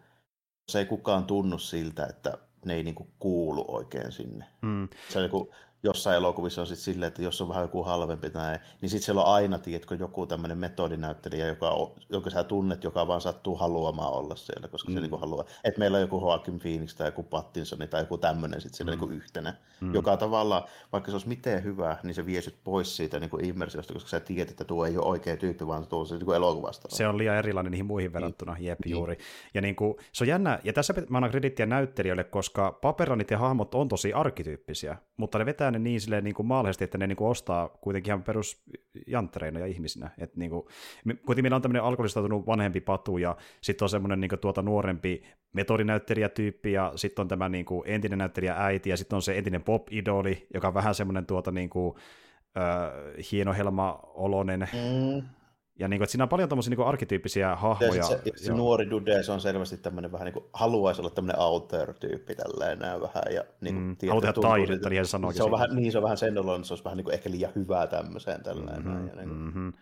se ei kukaan tunnu siltä, että ne ei niinku kuulu oikein sinne. Mm. Se on joku jossain elokuvissa on sitten silleen, että jos on vähän joku halvempi näin, niin sitten siellä on aina, tiedätkö, joku tämmöinen metodinäyttelijä, joka on, jonka sä tunnet, joka vaan sattuu haluamaan olla siellä, koska mm. se niinku haluaa. Että meillä on joku Joaquin Phoenix tai joku Pattinson tai joku tämmöinen sitten siellä mm. niinku yhtenä, mm. joka tavallaan, vaikka se olisi miten hyvä, niin se vie pois siitä niinku immersiosta, koska sä tiedät, että tuo ei ole oikea tyyppi, vaan tuo se niinku elokuvasta. Se on liian erilainen niihin muihin verrattuna, mm. jep niin. juuri. Ja niinku, se on jännä, ja tässä mä annan kredittiä näyttelijöille, koska paperonit ja hahmot on tosi arkityyppisiä, mutta ne vetää ne niin silleen niin kuin maalisesti, että ne niin kuin ostaa kuitenkin ihan perus ja ihmisinä. Et niin kuin, kuitenkin meillä on tämmöinen alkoholistautunut vanhempi patu ja sitten on semmoinen niin kuin, tuota nuorempi metodinäyttelijätyyppi ja sitten on tämä niin kuin, entinen näyttelijä äiti ja sitten on se entinen pop-idoli, joka on vähän semmoinen tuota niin kuin, äh, hienohelma-olonen. Mm ja niin kuin, että siinä on paljon tämmöisiä niin arkkityyppisiä hahmoja. se, se, se nuori Dude, se on selvästi tämmöinen vähän niin kuin, haluaisi olla tämmöinen auteur-tyyppi tälleen näin vähän. Ja, niin kuin, mm, haluaa tehdä taidetta, niin se sanoo. Se on vähän, niin, se on vähän sen oloinen, se olisi vähän niin kuin, ehkä liian hyvää tämmöiseen tälleen. Mm-hmm, näin, ja, niin kuin. mm-hmm.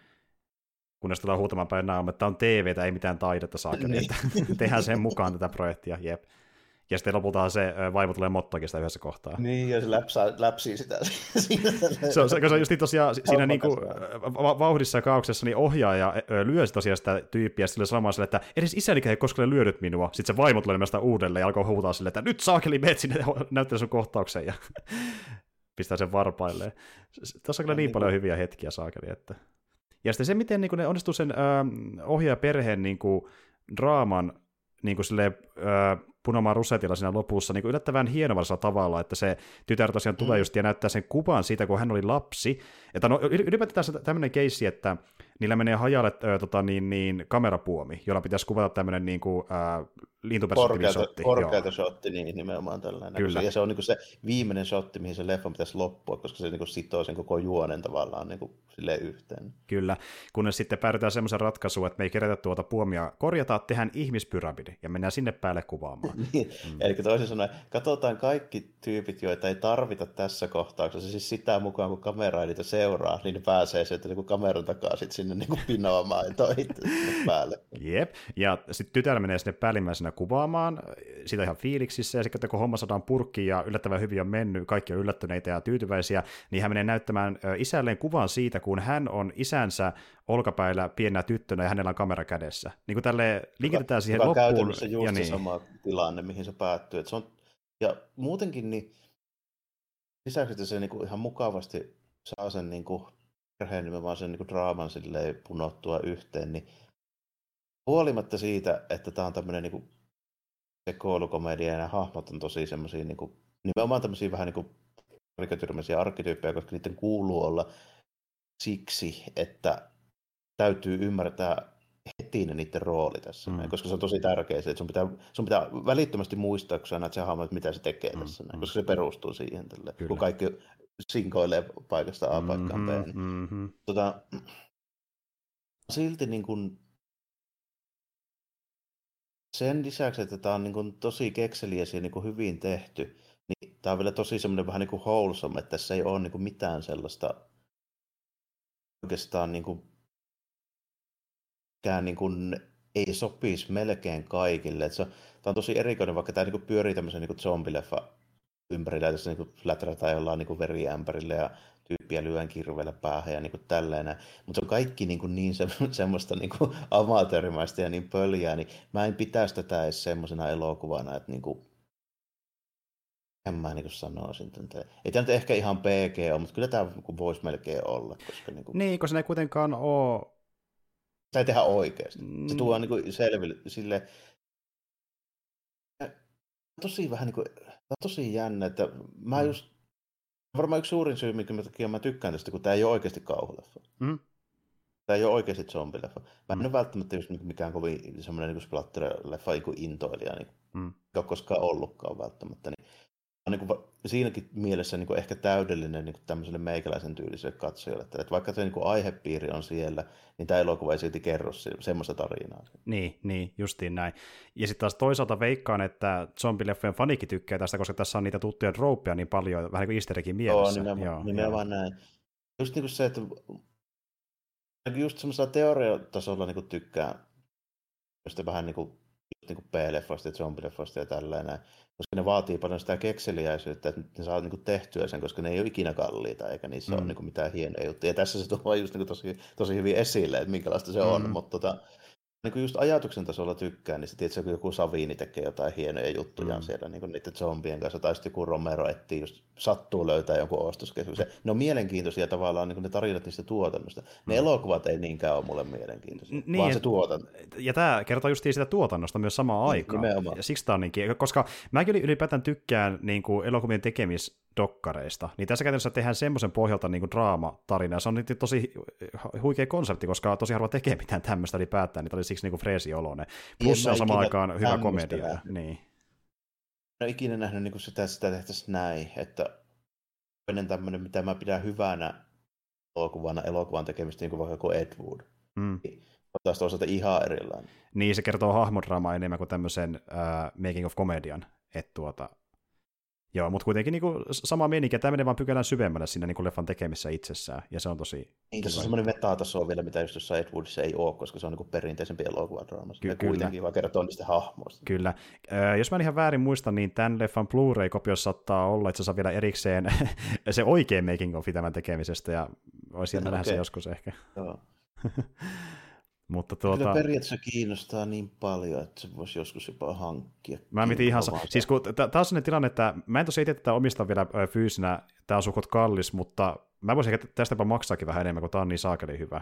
Kunnes tullaan huutamaan päin naamme, että tämä on TVtä, ei mitään taidetta saa, niin. että [LAUGHS] tehdään sen mukaan tätä projektia, jep. Ja sitten lopulta se vaimo tulee mottoakin sitä yhdessä kohtaa. Niin, ja se läpsää, läpsii sitä. [LAUGHS] se, on, se, se on just tosiaan siinä niin kuin, vauhdissa ja kaauksessa niin ohjaaja lyö tosiaan sitä tyyppiä, ja sitten samaa sille, että edes isänikä ei koskaan lyönyt minua. Sitten se vaimo tulee sitä uudelleen ja alkoi huutaa sille, että nyt saakeli meet sinne [LAUGHS] näyttää sun kohtauksen ja [LAUGHS] pistää sen varpailleen. Tässä on kyllä niin, niin paljon hyviä hetkiä saakeli, että... Ja sitten se, miten niin ne onnistuu sen äh, ohjaajaperheen niin kuin, draaman niin kuin silleen, äh, punomaan rusetilla siinä lopussa niin kuin yllättävän hienovarsella tavalla, että se tytär tosiaan tulee mm. just ja näyttää sen kuvan siitä, kun hän oli lapsi. Että no, ylipäätään tämmöinen keissi, että niillä menee hajalle äh, tota, niin, niin, kamerapuomi, jolla pitäisi kuvata tämmöinen niin kuin, äh, lintuperspektiivisotti. Korkeata shotti, niin nimenomaan tällainen. Kyllä. Ja se on niin kuin se viimeinen shotti, mihin se leffa pitäisi loppua, koska se niin kuin sitoo sen koko juonen tavallaan niin kuin yhteen. Kyllä, kunnes sitten päädytään semmoisen ratkaisuun, että me ei kerätä tuota puomia korjata, tehdään ihmispyramidi ja mennään sinne päälle kuvaamaan. [LAUGHS] niin, mm. Eli toisin sanoen, katsotaan kaikki tyypit, joita ei tarvita tässä kohtauksessa, siis sitä mukaan kun kamera niitä seuraa, niin ne pääsee sieltä niin kameran takaa sit sinne niin pinoamaan ja [LAUGHS] päälle. Jep, ja sitten tytär menee sinne päällimmäisenä kuvaamaan, sitä ihan fiiliksissä, ja sitten kun homma saadaan purkkiin ja yllättävän hyvin on mennyt, kaikki on yllättyneitä ja tyytyväisiä, niin hän menee näyttämään isälleen kuvan siitä, kun hän on isänsä olkapäillä pienenä tyttönä ja hänellä on kamera kädessä. Niin kuin tälle linkitetään siihen loppuun. käytännössä just ja niin. sama tilanne, mihin se päättyy. Että se on, ja muutenkin niin lisäksi, että se niin kuin ihan mukavasti saa sen niin kuin, perheen nimenomaan sen niin kuin draaman silleen punottua yhteen, niin huolimatta siitä, että tämä on tämmöinen niin sekoilukomedia ja hahmot on tosi semmoisia niin kuin, nimenomaan tämmöisiä vähän niin kuin karikatyrmäisiä arkkityyppejä, koska niiden kuuluu olla siksi, että täytyy ymmärtää heti ne niiden rooli tässä, mm. koska se on tosi tärkeää, että sun pitää, sun pitää välittömästi muistaa, kun sä näet sen hahmon, mitä se tekee mm. tässä, näin, koska se perustuu siihen, tälle, kun kaikki sinkoilee paikasta A paikkaan B. Mm-hmm, mm-hmm. Tota, silti niin kuin, sen lisäksi, että tämä on niin kuin, tosi kekseliäs ja niin kuin, hyvin tehty, niin tämä on vielä tosi semmoinen vähän niin kuin wholesome, että tässä ei ole niin kuin, mitään sellaista oikeastaan niin kuin, niin kuin, ei sopisi melkein kaikille. Että se, tämä on tosi erikoinen, vaikka tämä niin kuin pyörii tämmöisen niin zombileffa ympärillä, tässä niin fläträtään jollain niin veriämpärillä ja tyyppiä lyön kirveellä päähän ja niin kuin tällainen. Mutta se on kaikki niin, kuin niin se, [LAUGHS] semmoista niin kuin amatöörimäistä ja niin pöljää, niin mä en pitäisi tätä edes semmoisena elokuvana, että niin kuin, en mä niin sanoisin. Että ei tämä nyt ehkä ihan PG ole, mutta kyllä tämä voisi melkein olla. Koska niin, kuin... niin, koska se ei kuitenkaan ole ei tehdä oikeasti. Se mm. tuo niin kuin selville sille tosi vähän niin kuin, on tosi jännä, että mä mm. just, varmaan yksi suurin syy, minkä takia mä tykkään tästä, kun tämä ei ole oikeasti kauhuleffa. Mm. Tämä ei ole oikeasti zombileffa. Mä en mm. ole välttämättä just mikään kovin semmoinen niin splatter-leffa niin intoilija, niin, mm. ole koskaan ollutkaan välttämättä. Niin on niin kuin, siinäkin mielessä niin kuin ehkä täydellinen niin kuin tämmöiselle meikäläisen tyyliselle katsojalle. Että, että vaikka se niin kuin aihepiiri on siellä, niin tämä elokuva ei silti kerro semmoista tarinaa. Niin, niin, justiin näin. Ja sitten taas toisaalta veikkaan, että zombileffojen fanikin tykkää tästä, koska tässä on niitä tuttuja trooppeja niin paljon, vähän niin kuin easter mielessä. Joo, nimenomaan, joo, nimenomaan joo. näin. Just niin kuin se, että just semmoisella teoriatasolla niin kuin tykkää, just vähän niin kuin, niin kuin P-leffoista ja zombileffoista ja tällainen koska ne vaatii paljon sitä kekseliäisyyttä, että ne saa niin tehtyä sen, koska ne ei ole ikinä kalliita, eikä niissä mm. ole niin mitään hienoja juttuja. Ja tässä se tuo just niin tosi, tosi hyvin esille, että minkälaista se on, mm. mutta tota, niin kuin just ajatuksen tasolla tykkään, niin sitten kun joku Saviini tekee jotain hienoja juttuja mm. siellä niin kuin niiden zombien kanssa, tai sitten joku Romero etsii, just sattuu löytää jonkun ostoskeskuksen. Ne on mielenkiintoisia tavallaan niin kuin ne tarinat niistä tuotannosta. Ne mm. elokuvat ei niinkään ole mulle mielenkiintoisia, niin, vaan se tuotanto. Ja tämä kertoo just sitä tuotannosta myös samaan niin, aikaan. Nimenomaan. Ja siksi tämä on niin, koska mäkin ylipäätään tykkään niin kuin elokuvien tekemis dokkareista, niin tässä käytännössä tehdään semmoisen pohjalta niin kuin draamatarina, se on nyt tosi huikea konsepti, koska tosi harva tekee mitään tämmöistä ylipäätään, niin tämä oli siksi niin freesi oloinen. Plus se on samaan aikaan hyvä komedia. Niin. En ole ikinä nähnyt niin sitä, että sitä tehtäisiin näin, että ennen tämmöinen, mitä mä pidän hyvänä elokuvana, elokuvan tekemistä, niin kuin vaikka kuin Ed Wood. Mm. Taas toisaalta ihan erilainen. Niin, se kertoo hahmodraamaa enemmän kuin tämmöisen uh, making of comedian, että tuota, Joo, mutta kuitenkin niin kuin, sama meininki, että tämä menee vaan pykälän syvemmälle siinä niin kuin leffan tekemisessä itsessään, ja se on tosi... Niin, tässä on semmoinen metataso vielä, mitä just jossain Ed Woodissa ei ole, koska se on niin kuin perinteisempi elokuvadraama. Ky- kyllä. kuitenkin vaan kertoo niistä hahmoista. Kyllä. Äh, jos mä en ihan väärin muista, niin tämän leffan Blu-ray-kopiossa saattaa olla itse asiassa vielä erikseen [LAUGHS] se oikein making of tämän tekemisestä, ja olisi jännä okay. nähdä se joskus ehkä. Joo. [LAUGHS] Mutta tuota... Kyllä periaatteessa kiinnostaa niin paljon, että se voisi joskus jopa hankkia. Mä mietin ihan, siis kun tämä on sellainen tilanne, että mä en tosiaan itse tätä omista vielä fyysinä, tämä on suhkot kallis, mutta mä voisin ehkä tästä jopa maksaakin vähän enemmän, kun tämä on niin saakeli hyvä.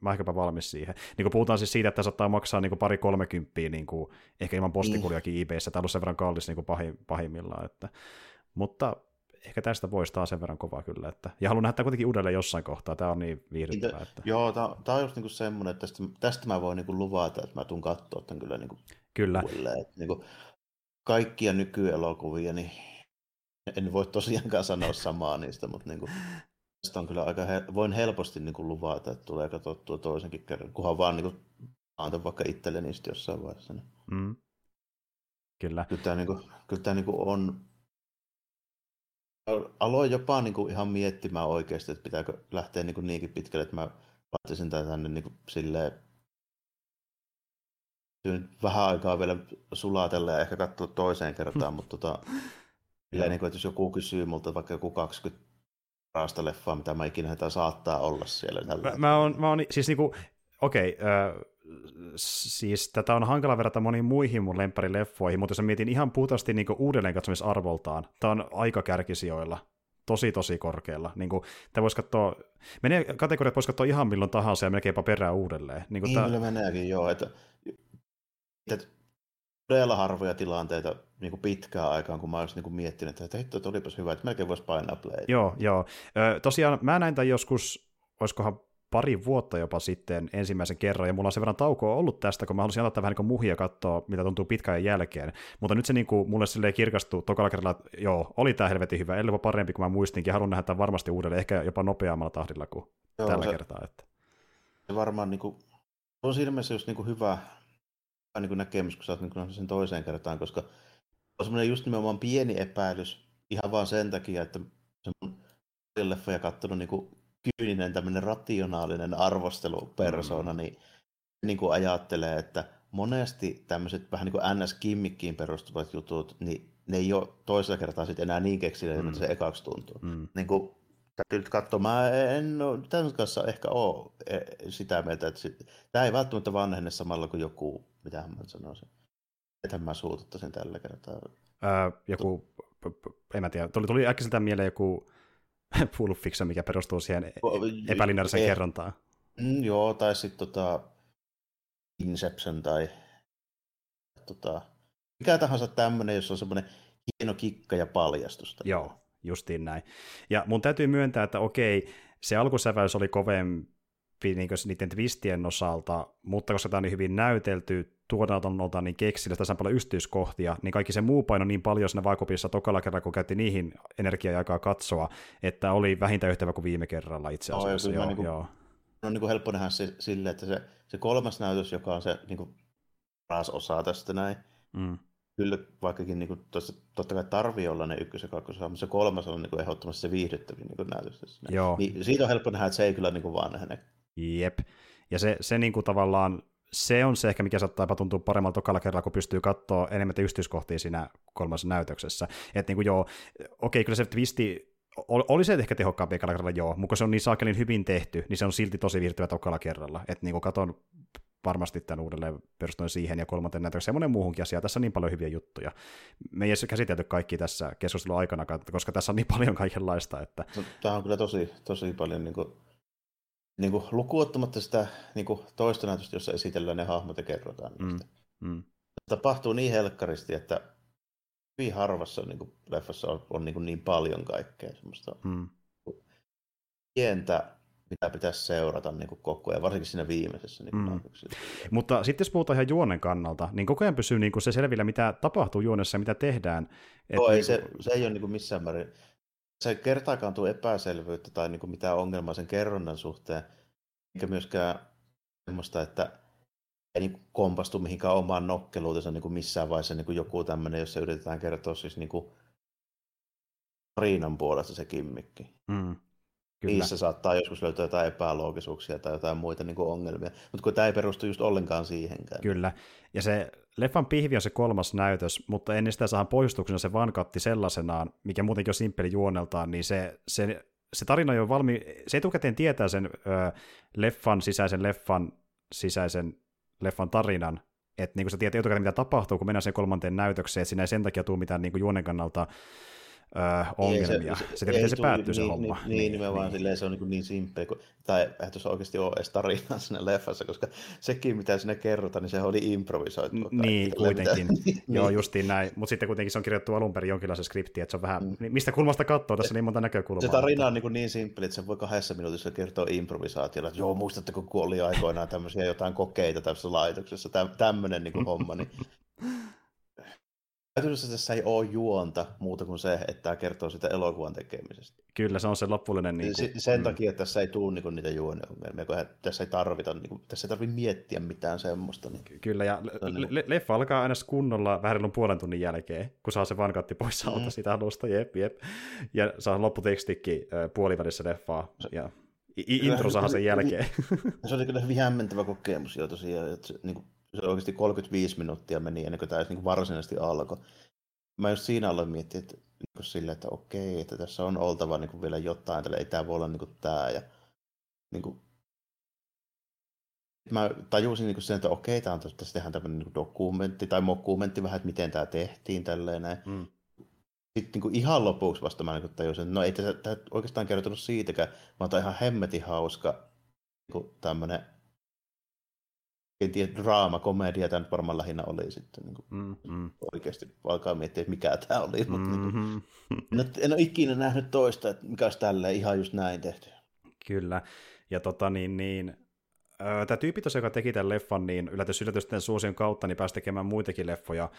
Mä ehkäpä valmis siihen. Niin kun puhutaan siis siitä, että saattaa maksaa niin pari kolmekymppiä, niin kuin, ehkä ilman postikuljakin niin. eBayssä, tämä on ollut sen verran kallis niin kuin pahimmillaan. Että, mutta ehkä tästä voisi taas sen verran kovaa kyllä. Että, ja haluan nähdä kuitenkin uudelleen jossain kohtaa, tämä on niin viihdyttävää. Että... Joo, tämä on just niinku semmoinen, että tästä, tästä mä voin niinku luvata, että mä tuun katsoa tämän kyllä, niinku kyllä. uudelleen. Että niinku, kaikkia nykyelokuvia, niin en voi tosiaankaan sanoa samaa niistä, mutta niinku, tästä on kyllä aika, he, voin helposti niinku luvata, että tulee katsottua toisenkin kerran, kunhan vaan niinku, antan vaikka itselleni jossain vaiheessa. Niin. Mm. Kyllä. Kyllä tämä, niin kyllä tämä niin kuin on... Aloin jopa niin kuin ihan miettimään oikeasti, että pitääkö lähteä niin kuin niinkin pitkälle, että mä laittaisin tätä tänne niin kuin silleen vähän aikaa vielä sulatella ja ehkä katsoa toiseen kertaan, mutta tota, Silleen, niin kuin, että jos joku kysyy multa vaikka joku 20 parasta leffaa, mitä mä ikinä saattaa olla siellä. Tällä mä, mä, oon, mä oon, siis niinku, okei, okay, äh, siis tätä on hankala verrata moniin muihin mun lempparileffoihin, mutta jos mietin ihan puhtaasti niin uudelleen katsomisarvoltaan, tämä on aika kärkisijoilla, tosi tosi korkealla. Niin kuin, tämä voisi katsoa, menee kategoriat voisi katsoa ihan milloin tahansa ja melkeinpä perään uudelleen. Niin, kuin niin tämä... meneekin, joo. Että, että todella harvoja tilanteita niin kuin pitkään aikaan, kun mä olisin niin kuin miettinyt, että hitto, että olipas hyvä, että melkein voisi painaa play. Joo, joo. Ö, tosiaan mä näin tämän joskus, olisikohan pari vuotta jopa sitten ensimmäisen kerran, ja mulla on sen verran taukoa ollut tästä, kun mä halusin antaa vähän niin muhia katsoa, mitä tuntuu pitkään jälkeen. Mutta nyt se niin kuin, mulle silleen kirkastuu tokalla kerralla, että joo, oli tämä helvetin hyvä, ellei parempi kuin mä muistinkin, haluan nähdä tämän varmasti uudelleen, ehkä jopa nopeammalla tahdilla kuin joo, tällä se, kertaa. Että. Se varmaan niin kuin, on siinä mielessä just niin kuin hyvä, niin kuin näkemys, kun sä oot niin sen toiseen kertaan, koska on semmoinen just nimenomaan pieni epäilys ihan vaan sen takia, että se mun ja katsonut niin kuin kyyninen tämmöinen rationaalinen arvostelupersona, mm. niin, niin kuin ajattelee, että monesti tämmöiset vähän niin kuin NS-kimmikkiin perustuvat jutut, niin ne ei ole toisella kertaa sitten enää niin keksille, mm. että se ekaksi tuntuu. Mm. Niin kuin, täytyy nyt katsoa, mä en ole tämän kanssa ehkä ole sitä mieltä, että sit, tämä ei välttämättä vanhenne samalla kuin joku, mitä mä sanoisin, että mä suututtaisin tällä kertaa. Ää, joku, en mä tiedä, tuli, tuli äkkiseltään mieleen joku [LAUGHS] Pulp Fiction, mikä perustuu siihen epälineaariseen eh, kerrontaan. Mm, joo, tai sitten tota Inception tai tota, mikä tahansa tämmöinen, jos on semmoinen hieno kikka ja paljastusta. Joo, justiin näin. Ja mun täytyy myöntää, että okei, se alkusäväys oli kovempi niin niiden twistien osalta, mutta koska tämä on niin hyvin näytelty, tuotannolta niin keksillä tässä on paljon yksityiskohtia, niin kaikki se muu paino niin paljon siinä vaakupissa tokalla kerralla, kun käytti niihin energiaa ja aikaa katsoa, että oli vähintään yhtä kuin viime kerralla itse asiassa. No, joo, niin kuin, joo. on niin kuin helppo nähdä se, sille, että se, se kolmas näytös, joka on se niin kuin paras osa tästä näin, mm. kyllä vaikkakin niin kuin, tossa, totta kai tarvii olla ne ykkös- ja kakkos, mutta se kolmas on niin kuin ehdottomasti se viihdyttävin niin kuin näytös tässä. Joo. Niin, siitä on helppo nähdä, että se ei kyllä niin kuin vaan nähne. Jep. Ja se, se niin kuin tavallaan se on se ehkä, mikä saattaa tuntua paremmalta tokalla kerralla, kun pystyy katsoa enemmän yksityiskohtia siinä kolmassa näytöksessä. Että niin kuin joo, okei, kyllä se twisti oli se ehkä tehokkaampi ekalla kerralla, joo, mutta se on niin saakelin hyvin tehty, niin se on silti tosi viihdyttävä tokalla kerralla. Että niin katon varmasti tämän uudelleen perustuen siihen ja kolmanteen näytökseen ja monen muuhunkin asiaan. Tässä on niin paljon hyviä juttuja. Me ei edes käsitelty kaikki tässä keskustelun aikana, koska tässä on niin paljon kaikenlaista. Että... Tämä on kyllä tosi, tosi paljon niin kuin niin kuin, lukuottamatta sitä niin kuin, toista näytöstä, jossa esitellään ne hahmot ja kerrotaan niistä. Mm, mm. Tapahtuu niin helkkaristi, että hyvin harvassa niin kuin, leffassa on, on niin, kuin, niin paljon kaikkea semmoista mm. pientä, mitä pitäisi seurata niin kuin koko ajan, varsinkin siinä viimeisessä. Niin mm. Mutta sitten jos puhutaan ihan juonen kannalta, niin koko ajan pysyy niin kuin se selvillä, mitä tapahtuu juonessa ja mitä tehdään. Joo, ei, niin kuin... se, se ei ole niin kuin missään määrin se kertaakaan tuo epäselvyyttä tai niin kuin mitään ongelmaa sen kerronnan suhteen, eikä myöskään semmoista, että ei niin kompastu mihinkään omaan nokkeluutensa niin kuin missään vaiheessa niin kuin joku tämmöinen, jossa yritetään kertoa siis niin kuin tarinan puolesta se kimmikki. Mm. Kyllä. Niissä saattaa joskus löytää jotain epäloogisuuksia tai jotain muita niin kuin ongelmia, mutta kun tämä ei perustu just ollenkaan siihenkään. Kyllä, ja se leffan pihvi on se kolmas näytös, mutta ennen sitä saadaan poistuksena se vankatti sellaisenaan, mikä muutenkin on simppeli juoneltaan, niin se, se, se tarina jo valmi, se etukäteen tietää sen ö, leffan sisäisen leffan sisäisen leffan tarinan, että niin sä tiedät etukäteen, mitä tapahtuu, kun mennään sen kolmanteen näytökseen, että siinä ei sen takia tule mitään niin kuin juonen kannalta äh, ongelmia. Se, se, se, miten se päättyy se niin, homma. Niin, niin, niin nimenomaan niin. Silleen, se on niin, niin simppeli, kun, tai eihän tuossa oikeasti ole edes tarinaa [LAUGHS] siinä leffassa, koska sekin, mitä sinne kerrotaan, niin se oli improvisoitu. Niin, kuitenkin. Mitä... [LAUGHS] Joo, justiin näin. Mutta sitten kuitenkin se on kirjoittu alun perin jonkinlaisen skriptiin, että se on vähän, mm. Niin mistä kulmasta katsoo, tässä niin monta näkökulmaa. Se tarina on niin, niin simppeli, että se voi kahdessa minuutissa kertoa improvisaatiolla, että joo, muistatteko, kun oli aikoinaan tämmöisiä jotain kokeita tässä laitoksessa, tämmöinen niin homma, niin Käytännössä tässä ei ole juonta muuta kuin se, että tämä kertoo sitä elokuvan tekemisestä. Kyllä, se on se loppullinen... Niin kuin, sen mm. takia tässä ei tule niin niitä juoniongelmia, kun tässä ei tarvita, niin kuin, tässä ei tarvitse miettiä mitään semmoista. Niin. Kyllä, ja le- niin le- leffa alkaa aina kunnolla vähän puolen tunnin jälkeen, kun saa se vankatti pois alta mm. siitä alusta, jep, jep. Ja saa lopputekstikin puolivälissä leffaa, ja intro saa sen jälkeen. Se oli kyllä hyvin hämmentävä kokemus jo tosiaan, että niin kuin, se oikeasti 35 minuuttia meni ennen kuin tämä edes niin varsinaisesti alkoi. Mä just siinä aloin miettiä, että niin sille, että okei, että tässä on oltava niin kuin vielä jotain, että ei tämä voi olla niin kuin tämä. Ja, niin kuin, mä tajusin niin kuin sen, että okei, tämä on tässä tehdään tämmöinen niin dokumentti tai mokumentti vähän, että miten tämä tehtiin tälleen näin. Mm. Sitten niin kuin ihan lopuksi vasta mä niin tajusin, että no ei tämä oikeastaan kertonut siitäkään, vaan tämä on ihan hemmetin hauska niin tämmöinen en tiedä, draama, komedia tämä nyt varmaan lähinnä oli sitten. Niin kuin, mm-hmm. Oikeasti alkaa miettiä, että mikä tämä oli. Mm-hmm. Mutta niin kuin, en, en ole ikinä nähnyt toista, että mikä olisi tälleen ihan just näin tehty. Kyllä. Ja tota niin, niin tämä tyyppi tosiaan, joka teki tämän leffan, niin yllätys yllätysten suosion kautta, niin pääsi tekemään muitakin leffoja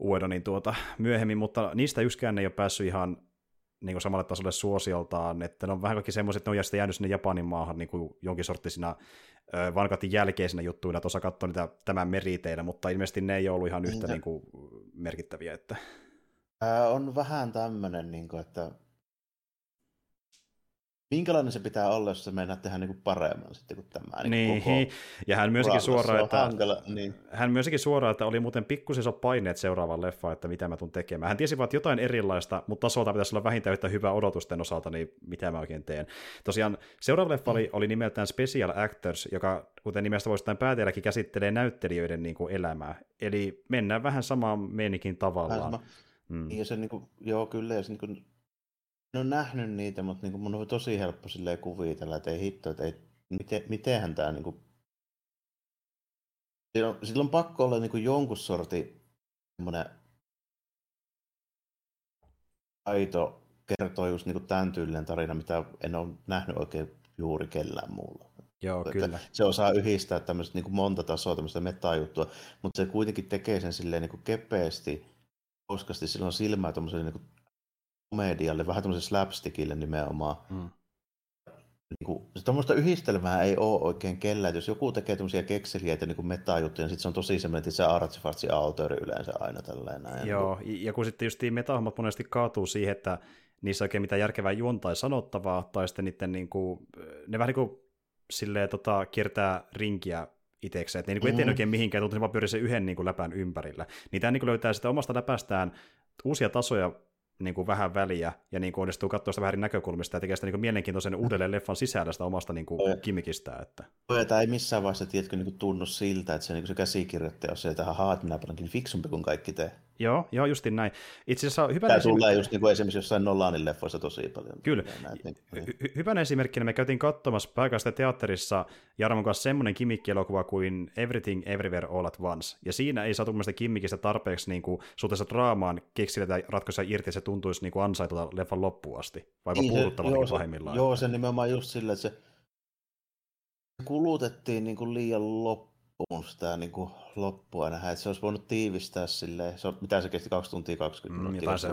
Uedonin tuota, myöhemmin, mutta niistä yksikään ei ole päässyt ihan niin kuin samalle tasolle suosioltaan, että ne on vähän kaikki semmoiset, että ne on sitten jäänyt sinne Japanin maahan niin kuin jonkin sorttisina vankatin jälkeisinä juttuina, tuossa katsoin niitä tämän meriteillä, mutta ilmeisesti ne ei ollut ihan yhtä niin, niin kuin, merkittäviä. Että... Ää, on vähän tämmöinen, niin kuin, että minkälainen se pitää olla, jos se meinaa tehdä niin kuin paremmin sitten kuin tämä. Niin, niin ja hän myöskin suoraan, että, hankala, niin. hän myöskin suoraan, että oli muuten pikkusen paineet seuraavaan leffaan, että mitä mä tuun tekemään. Hän tiesi vaan, että jotain erilaista, mutta tasolta pitäisi olla vähintään yhtä hyvä odotusten osalta, niin mitä mä oikein teen. Tosiaan seuraava leffa oli, oli nimeltään Special Actors, joka kuten nimestä voisi päätelläkin, käsittelee näyttelijöiden niin kuin elämää. Eli mennään vähän samaan meenikin tavallaan. Mm. Ja se, niin kuin, joo, kyllä, ja se, niin kuin, en ole nähnyt niitä, mutta niin kuin mun on tosi helppo silleen kuvitella, että ei hitto, että ei, miten, mitenhän tämä niin kuin... Silloin, silloin on pakko olla niin kuin jonkun sorti semmoinen aito kertoo just niin kuin tämän tyylinen tarina, mitä en ole nähnyt oikein juuri kellään muulla. Joo, että kyllä. Se osaa yhdistää tämmöistä niin kuin monta tasoa, tämmöistä metajuttua, mutta se kuitenkin tekee sen silleen niin kuin kepeästi, koska sillä on silmää tuommoiselle niin komedialle, vähän tämmöiselle slapstickille nimenomaan. Mm. Niin kuin, se tuommoista yhdistelmää ei ole oikein kellään. Jos joku tekee tämmöisiä kekseliäitä niin metajuttuja, niin sitten se on tosi semmoinen, että se artsifartsi autori yleensä aina tällainen. Näin. Joo, ja kun sitten just metahommat monesti kaatuu siihen, että niissä oikein mitään järkevää juonta tai sanottavaa, tai sitten niiden niin kuin, ne vähän niin kuin silleen, tota, kiertää rinkiä itsekseen, että ne niin mm. oikein mihinkään, tuntuu, vaan pyörii sen yhden niin kuin läpän ympärillä. Niin tämä niin löytää sitä omasta läpästään uusia tasoja niin kuin vähän väliä, ja niin kuin onnistuu katsoa sitä vähän näkökulmista, ja tekee sitä niin kuin mielenkiintoisen uudelleen leffan sisällä sitä omasta niin kuin kimmikistä. Että... Tämä ei missään vaiheessa, tiedätkö, niin kuin tunnu siltä, että se, niin kuin se käsikirjoittaja on se, että ahaa, että minä olenkin fiksumpi kuin kaikki te. Joo, joo, justin näin. Itse asiassa hyvä Tämä esim... tulee just niin kuin esimerkiksi jossain Nolanin leffoissa tosi paljon. Kyllä. Näet, niin, niin. Hy- hyvänä esimerkkinä me käytiin katsomassa pääkästä teatterissa Jarmon kanssa semmoinen kimmikki-elokuva kuin Everything Everywhere All at Once. Ja siinä ei saatu mielestäni kimmikistä tarpeeksi niin kuin, suhteessa draamaan keksillä tai ratkaisuja irti, että se tuntuisi niin kuin ansaitulta leffan loppuun asti. Vai niin puhuttavaltakin pahimmillaan. Joo, se nimenomaan just sillä, että se kulutettiin niin kuin liian loppuun loppuun sitä niin kuin loppua nähdä, että se olisi voinut tiivistää silleen, se on, mitä se kesti, 2 tuntia 20 mm, minuuttia,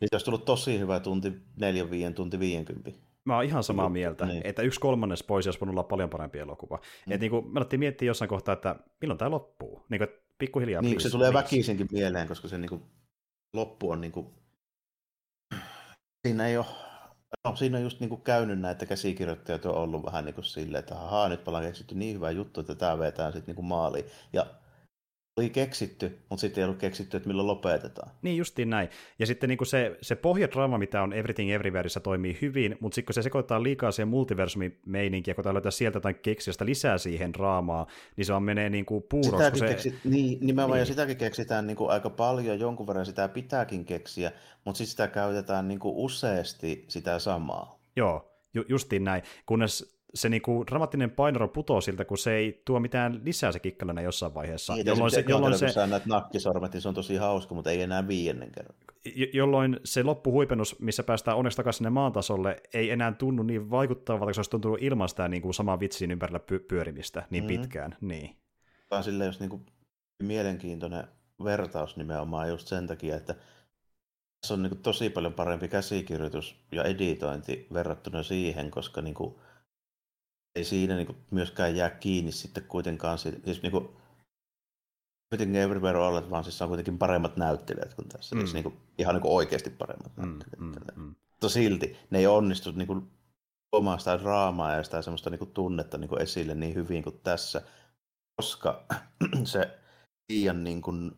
Niin olisi tullut tosi hyvä tunti 4 5 tunti 50. Mä oon ihan samaa mieltä, niin. että yksi kolmannes pois olisi voinut olla paljon parempi elokuva. Mm. Et niin kuin, me alettiin miettiä jossain kohtaa, että milloin tämä loppuu. Niin kuin, pikkuhiljaa. Niin, please, se tulee please. väkisinkin mieleen, koska se niin kuin, loppu on niin kuin, siinä ei ole No, siinä on just niin kuin käynyt näitä käsikirjoittajat on ollut vähän niin kuin silleen, että ahaa, nyt ollaan keksitty niin hyvä juttu, että tämä vetää sitten niin kuin maaliin. Ja oli keksitty, mutta sitten ei ollut keksitty, että milloin lopetetaan. Niin justiin näin. Ja sitten niin kuin se, se pohjadraama, mitä on Everything Everywhereissä, toimii hyvin, mutta sitten kun se sekoittaa liikaa siihen multiversumi-meininkiä, kun löytää sieltä jotain keksiästä lisää siihen draamaan, niin se vaan menee niin kuin puuroksi. Se... Keksit, niin, nimenomaan, niin. ja sitäkin keksitään niin kuin aika paljon, jonkun verran sitä pitääkin keksiä, mutta sitten sitä käytetään niin kuin useasti sitä samaa. Joo, ju- justiin näin. Kunnes se niinku dramaattinen painoro putoo siltä, kun se ei tuo mitään lisää se kikkalainen jossain vaiheessa. Niin, jolloin se, jolloin se, kun näet nakkisormet, niin se on tosi hauska, mutta ei enää viiennen kerran. Jolloin se loppuhuipennus, missä päästään onneksi takaisin sinne maantasolle, ei enää tunnu niin vaikuttavalta, kun se olisi tuntunut ilman sitä niin kuin samaa vitsin ympärillä py- pyörimistä niin mm-hmm. pitkään. Niin. Vaan silleen, jos niin kuin mielenkiintoinen vertaus nimenomaan just sen takia, että tässä on niin kuin tosi paljon parempi käsikirjoitus ja editointi verrattuna siihen, koska niin kuin, ei siinä niin kuin myöskään jää kiinni sitten kuitenkaan. Siis niin kuin, Everything Everywhere All at Onceissa on kuitenkin paremmat näyttelijät kuin tässä. Mm. Siis niin kuin, ihan niin kuin oikeasti paremmat mm, näyttelijät. Mm, mm. Mutta silti ne ei onnistu niin kuin, tuomaan sitä draamaa ja sitä semmoista niin kuin, tunnetta niin kuin esille niin hyvin kuin tässä, koska [CLEARS THROAT] se liian niin kuin,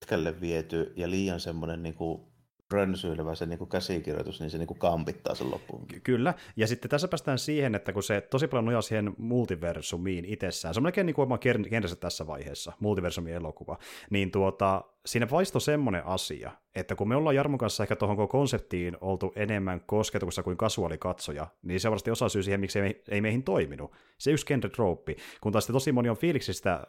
pitkälle viety ja liian semmoinen niin kuin, rönsyilevä se niin kuin käsikirjoitus, niin se niin kuin kampittaa sen loppuun. Ky- kyllä, ja sitten tässä päästään siihen, että kun se tosi paljon nojaa siihen multiversumiin itsessään, se on melkein niin kuin oma kentässä tässä vaiheessa, multiversumin elokuva, niin tuota, siinä vaisto semmoinen asia, että kun me ollaan Jarmon kanssa ehkä tuohon konseptiin oltu enemmän kosketuksessa kuin kasuaalikatsoja, niin se varmasti osa syy siihen, miksi ei, ei meihin toiminut. Se yksi genre trooppi, kun taas tosi moni on fiiliksistä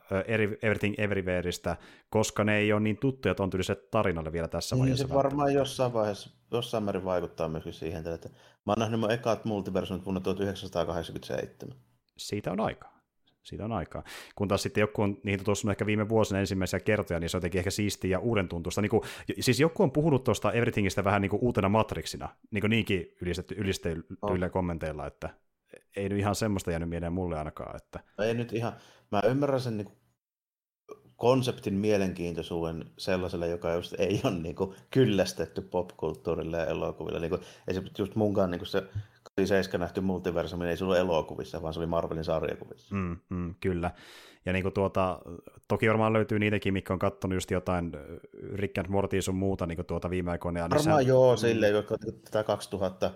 Everything Everywhereista, koska ne ei ole niin tuttuja tuon tyyliset tarinalle vielä tässä niin, vaiheessa. Se varmaan jossain vaiheessa, jossain määrin vaikuttaa myöskin siihen, että mä oon nähnyt mun ekat multiversumit vuonna 1987. Siitä on aikaa siitä on aikaa. Kun taas sitten joku on niitä tuossa ehkä viime vuosina ensimmäisiä kertoja, niin se on jotenkin ehkä siistiä ja uuden tuntusta. Niin kuin, siis joku on puhunut tuosta Everythingistä vähän niin kuin uutena Matrixina, niin kuin niinkin ylistetty, ylistetyillä oh. kommenteilla, että ei nyt ihan semmoista jäänyt mieleen mulle ainakaan. Että... Ei nyt ihan, mä ymmärrän sen niin kuin konseptin mielenkiintoisuuden sellaiselle, joka just ei ole niin kuin kyllästetty popkulttuurille ja elokuville. Niin kuin, esimerkiksi just munkaan niin kuin se 87 nähty multiversumi ei se ollut elokuvissa, vaan se oli Marvelin sarjakuvissa. Mm, mm, kyllä. Ja niin kuin tuota, toki varmaan löytyy niitäkin, mikä on katsonut just jotain Rick and Morty sun muuta niin kuin tuota viime aikoina. Varmaan niissä... joo, silleen, jotka tätä 2000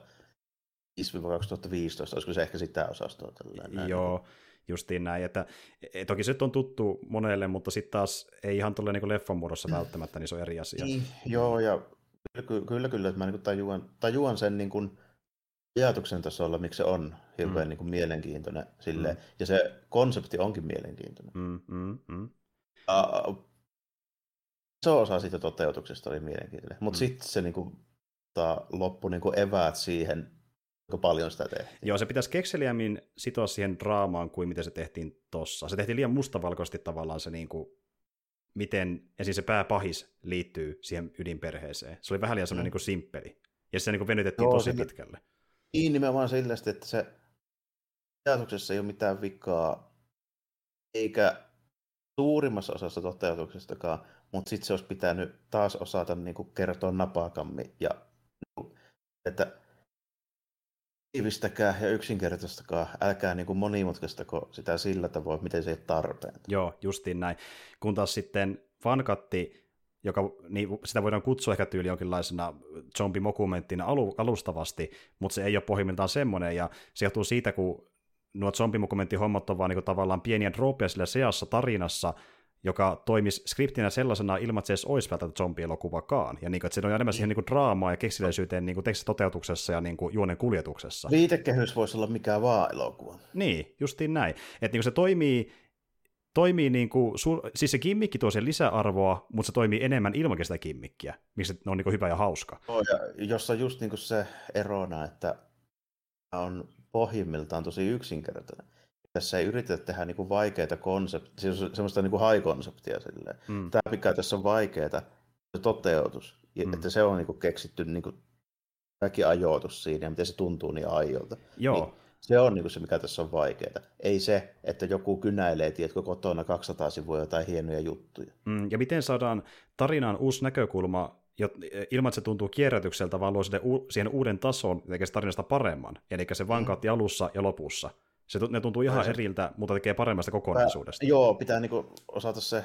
2015, olisiko se ehkä sitä osastoa. Tällainen. Joo, justiin näin. Että, e, toki se on tuttu monelle, mutta sitten taas ei ihan tule niin leffan muodossa välttämättä, niin se on eri asia. Niin, joo, ja kyllä, kyllä, kyllä että mä niin tajuan, tajuan sen niin kuin, ajatuksen tasolla, miksi se on hirveän mm. niin kuin mielenkiintoinen. Silleen. Mm. Ja se konsepti onkin mielenkiintoinen. Mm, mm, mm. Uh, iso osa siitä toteutuksesta oli mielenkiintoinen, mutta mm. sitten se niin kuin, ta, loppui niin kuin eväät siihen, kuinka paljon sitä tehtiin. Joo, se pitäisi kekseliämmin sitoa siihen draamaan kuin miten se tehtiin tossa. Se tehtiin liian mustavalkoisesti tavallaan se, niin kuin, miten ensin se pääpahis liittyy siihen ydinperheeseen. Se oli vähän liian sellainen mm. niin simppeli. Ja se niin kuin venytettiin Joo, tosi pitkälle. Niin nimenomaan sillä, että se ajatuksessa ei ole mitään vikaa, eikä suurimmassa osassa toteutuksestakaan, mutta sitten se olisi pitänyt taas osata niin kuin kertoa napakammin ja niin että tiivistäkää ja yksinkertaistakaa, älkää niin kuin monimutkaistako sitä sillä tavoin, miten se ei tarpeen. Joo, justiin näin. Kun taas sitten fankatti joka niin sitä voidaan kutsua ehkä tyyli jonkinlaisena zombimokumenttina alu, alustavasti, mutta se ei ole pohjimmiltaan semmoinen, ja se johtuu siitä, kun nuo zombimokumentin hommat on vaan niin tavallaan pieniä droppeja sillä seassa tarinassa, joka toimisi skriptinä sellaisena ilman, että se edes olisi välttämättä zombielokuvakaan. Ja niin kuin, että se on enemmän siihen niin kuin draamaa ja keksiläisyyteen niin tekstitoteutuksessa ja niin kuin juonen kuljetuksessa. Viitekehys voisi olla mikä vaan elokuva. Niin, justiin näin. Että niin kuin se toimii toimii niin kuin, siis se kimmikki tuo sen lisäarvoa, mutta se toimii enemmän ilman sitä kimmikkiä, miksi se on niin kuin hyvä ja hauska. Oh, ja jossa just niin kuin se erona, että on pohjimmiltaan tosi yksinkertainen. Tässä ei yritetä tehdä niin kuin vaikeita konsepteja, siis semmoista niin kuin high-konseptia. Silleen. Mm. Tämä mikä tässä on vaikeaa, se toteutus, mm. että se on niin kuin keksitty niin kuin kaikki ajoitus siinä ja miten se tuntuu niin aiolta. Joo. Niin se on niin se, mikä tässä on vaikeaa. Ei se, että joku kynäilee, tiedätkö, kotona 200 sivua jotain hienoja juttuja. Mm, ja miten saadaan tarinaan uusi näkökulma, ilman että se tuntuu kierrätykseltä, vaan luo siihen uuden tason ja tekee tarinasta paremman. Eli se vankautti mm. alussa ja lopussa. Se, ne tuntuu ihan se... eriltä, mutta tekee paremmasta kokonaisuudesta. Pää, joo, pitää niin osata se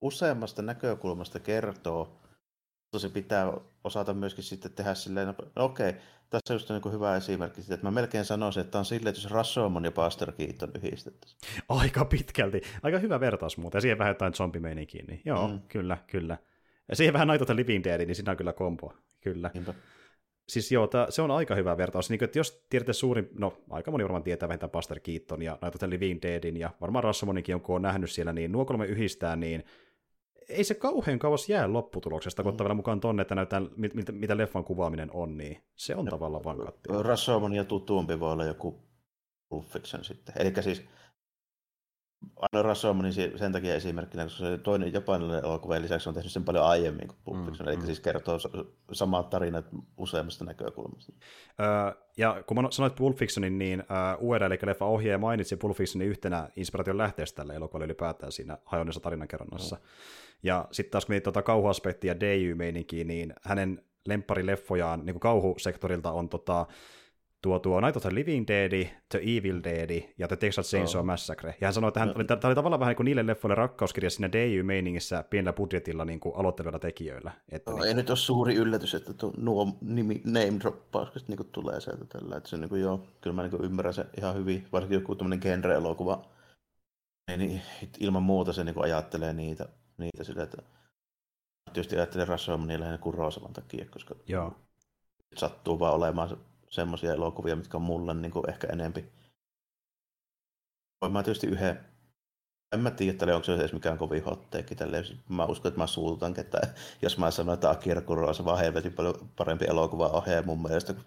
useammasta näkökulmasta kertoa, se pitää osata myöskin sitten tehdä silleen, no okei, okay, tässä on just niin hyvä esimerkki siitä, että mä melkein sanoisin, että on silleen, että jos Rashomon ja Buster Keaton yhdistettäisiin. Aika pitkälti. Aika hyvä vertaus muuten. Ja siihen vähän jotain zombimeininkiä, niin joo, mm. kyllä, kyllä. Ja siihen vähän Night Living Dead, niin siinä on kyllä kompo. Kyllä. Niinpä. Siis joo, tää, se on aika hyvä vertaus. Niin, että jos tiedätte suurin, no aika moni varmaan tietää vähintään Buster Keaton ja Night Living Deadin ja varmaan Rashomoninkin, kun on nähnyt siellä, niin nuo kolme yhdistää, niin ei se kauhean kauas jää lopputuloksesta, kun ottaa vielä mukaan tonne, että näyttää, mit, mit, mitä leffan kuvaaminen on, niin se on no, tavallaan vankatti. Rashomon ja tutuumpi voi olla joku Pulp Fiction sitten. Eli siis Aino Rashomon niin sen takia esimerkkinä, koska se toinen japanilainen elokuva, lisäksi on tehnyt sen paljon aiemmin kuin Pulp Fiction, mm, eli mm. siis kertoo samat tarinat useammasta näkökulmasta. Öö, ja kun mä sanoit Pulp Fictionin, niin uh, Ueda, eli leffa ohjaaja mainitsi Pulp Fictionin yhtenä inspiraation lähteestä tälle elokuvalle ylipäätään siinä hajonnessa tarinankerronnassa. Mm. Ja sitten taas kun tuota kauhuaspektia DJ-meininkiä, niin hänen lempparileffojaan niin kauhusektorilta on tota, tuo, tuo Night of the Living Dead, The Evil Dead ja The Texas Chainsaw oh. Massacre. Ja hän sanoi, että hän, no. tämä oli tavallaan vähän niin kuin niille leffoille rakkauskirja siinä DY-meiningissä pienellä budjetilla niin kuin aloittelevilla tekijöillä. Että no, niin... Ei nyt ole suuri yllätys, että tuo, nuo nimi, name droppaukset niin tulee sieltä tällä. Että se niin kuin, joo, kyllä mä niin kuin ymmärrän se ihan hyvin, varsinkin joku tämmöinen genre-elokuva. Niin, ilman muuta se niin kuin ajattelee niitä, niitä sillä, että tietysti ajattelen Rassomanin lähinnä kuin Roosavan takia, koska Joo. sattuu vaan olemaan semmoisia elokuvia, mitkä on mulle niin kuin ehkä enempi. Voin mä tietysti yhden, en mä tiedä, että onko se edes mikään kovin hotteekki tälleen. Mä uskon, että mä suutan, että jos mä sanon, että Akira Kurosa vaan helvetin paljon parempi elokuva ohjaaja mun mielestä kuin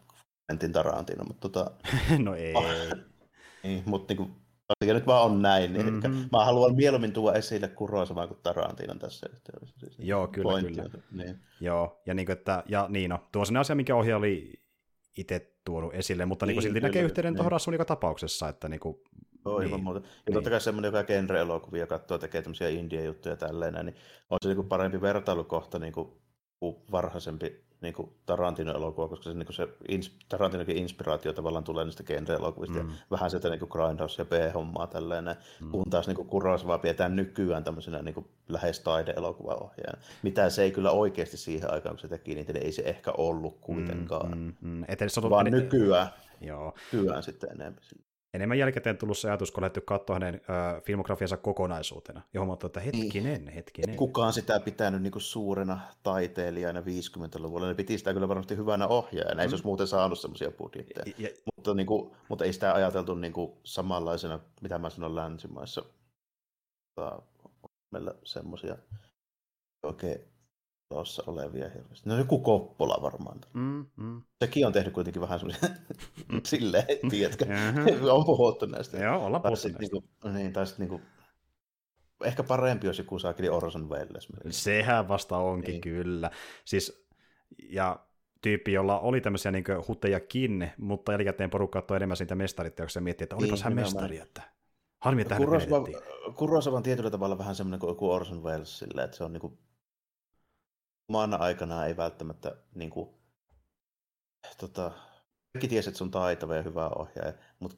Quentin Tarantino, mutta tota... [LAUGHS] no ei. niin, mutta niin kuin, asia nyt vaan on näin. Niin mm-hmm. Mä haluan mieluummin tuoda esille Kurosamaa kuin Tarantinon tässä yhteydessä. Siis Joo, kyllä, pointti. kyllä. Niin. Joo, ja, niin kuin, että, ja niin no, tuo on asia, mikä ohjaaja oli itse tuonut esille, mutta niin, niin silti kyllä, näkee yhteyden niin. tuohon joka tapauksessa, että niin kuin, Joo, niin, muuta. Ja niin. totta kai semmoinen, joka genre-elokuvia katsoo, tekee tämmöisiä indie-juttuja tälleen, niin on se niin kuin parempi vertailukohta niin kuin varhaisempi niin kuin Tarantino-elokuva, koska se, niin kuin se ins, Tarantinokin inspiraatio tavallaan tulee niistä genre-elokuvista mm. ja vähän sieltä niin kuin Grindhouse ja B-hommaa tälleen, mm. kun taas niin Kurosawa pidetään nykyään tämmöisenä niin kuin lähes taide-elokuvaohjaajana, mitä se ei kyllä oikeasti siihen aikaan, kun se teki, niin ei se ehkä ollut kuitenkaan, mm, mm, mm. Vaan nykyään, Joo. nykyään sitten enemmän enemmän jälkikäteen tullut se ajatus, kun lähdetty katsoa hänen äh, filmografiansa kokonaisuutena, ja huomattu, että hetkinen, niin. hetkinen. Kukaan sitä pitänyt niin kuin suurena taiteilijana 50-luvulla, ne piti sitä kyllä varmasti hyvänä ohjaajana, mm. ei se olisi muuten saanut semmoisia budjetteja, ja, mutta, niin kuin, mutta ei sitä ajateltu niin kuin samanlaisena, mitä mä sanon länsimaissa, meillä semmoisia oikein tuossa olevia hirveästi. No joku Koppola varmaan. Mm, mm. Sekin on tehnyt kuitenkin vähän semmoisia [LAUGHS] silleen, tiedätkö, on puhuttu näistä. Joo, ollaan puhuttu näistä. Niinku, niin, tai sitten niinku, ehkä parempi olisi joku saakeli Orson Welles. Sehän vasta onkin niin. kyllä. Siis, ja tyyppi, jolla oli tämmöisiä niin hutejakin, mutta jälkikäteen porukka ottoi enemmän siitä mestariteoksia ja miettii, että olipas niin, hän mestari, että harmi, että hän Kurosawa on tietyllä tavalla vähän semmoinen kuin Orson Welles, sillä, että se on niin kuin omana aikana ei välttämättä niin kuin, tota, kaikki tiesi, että se on taitava ja hyvä ohjaaja, mutta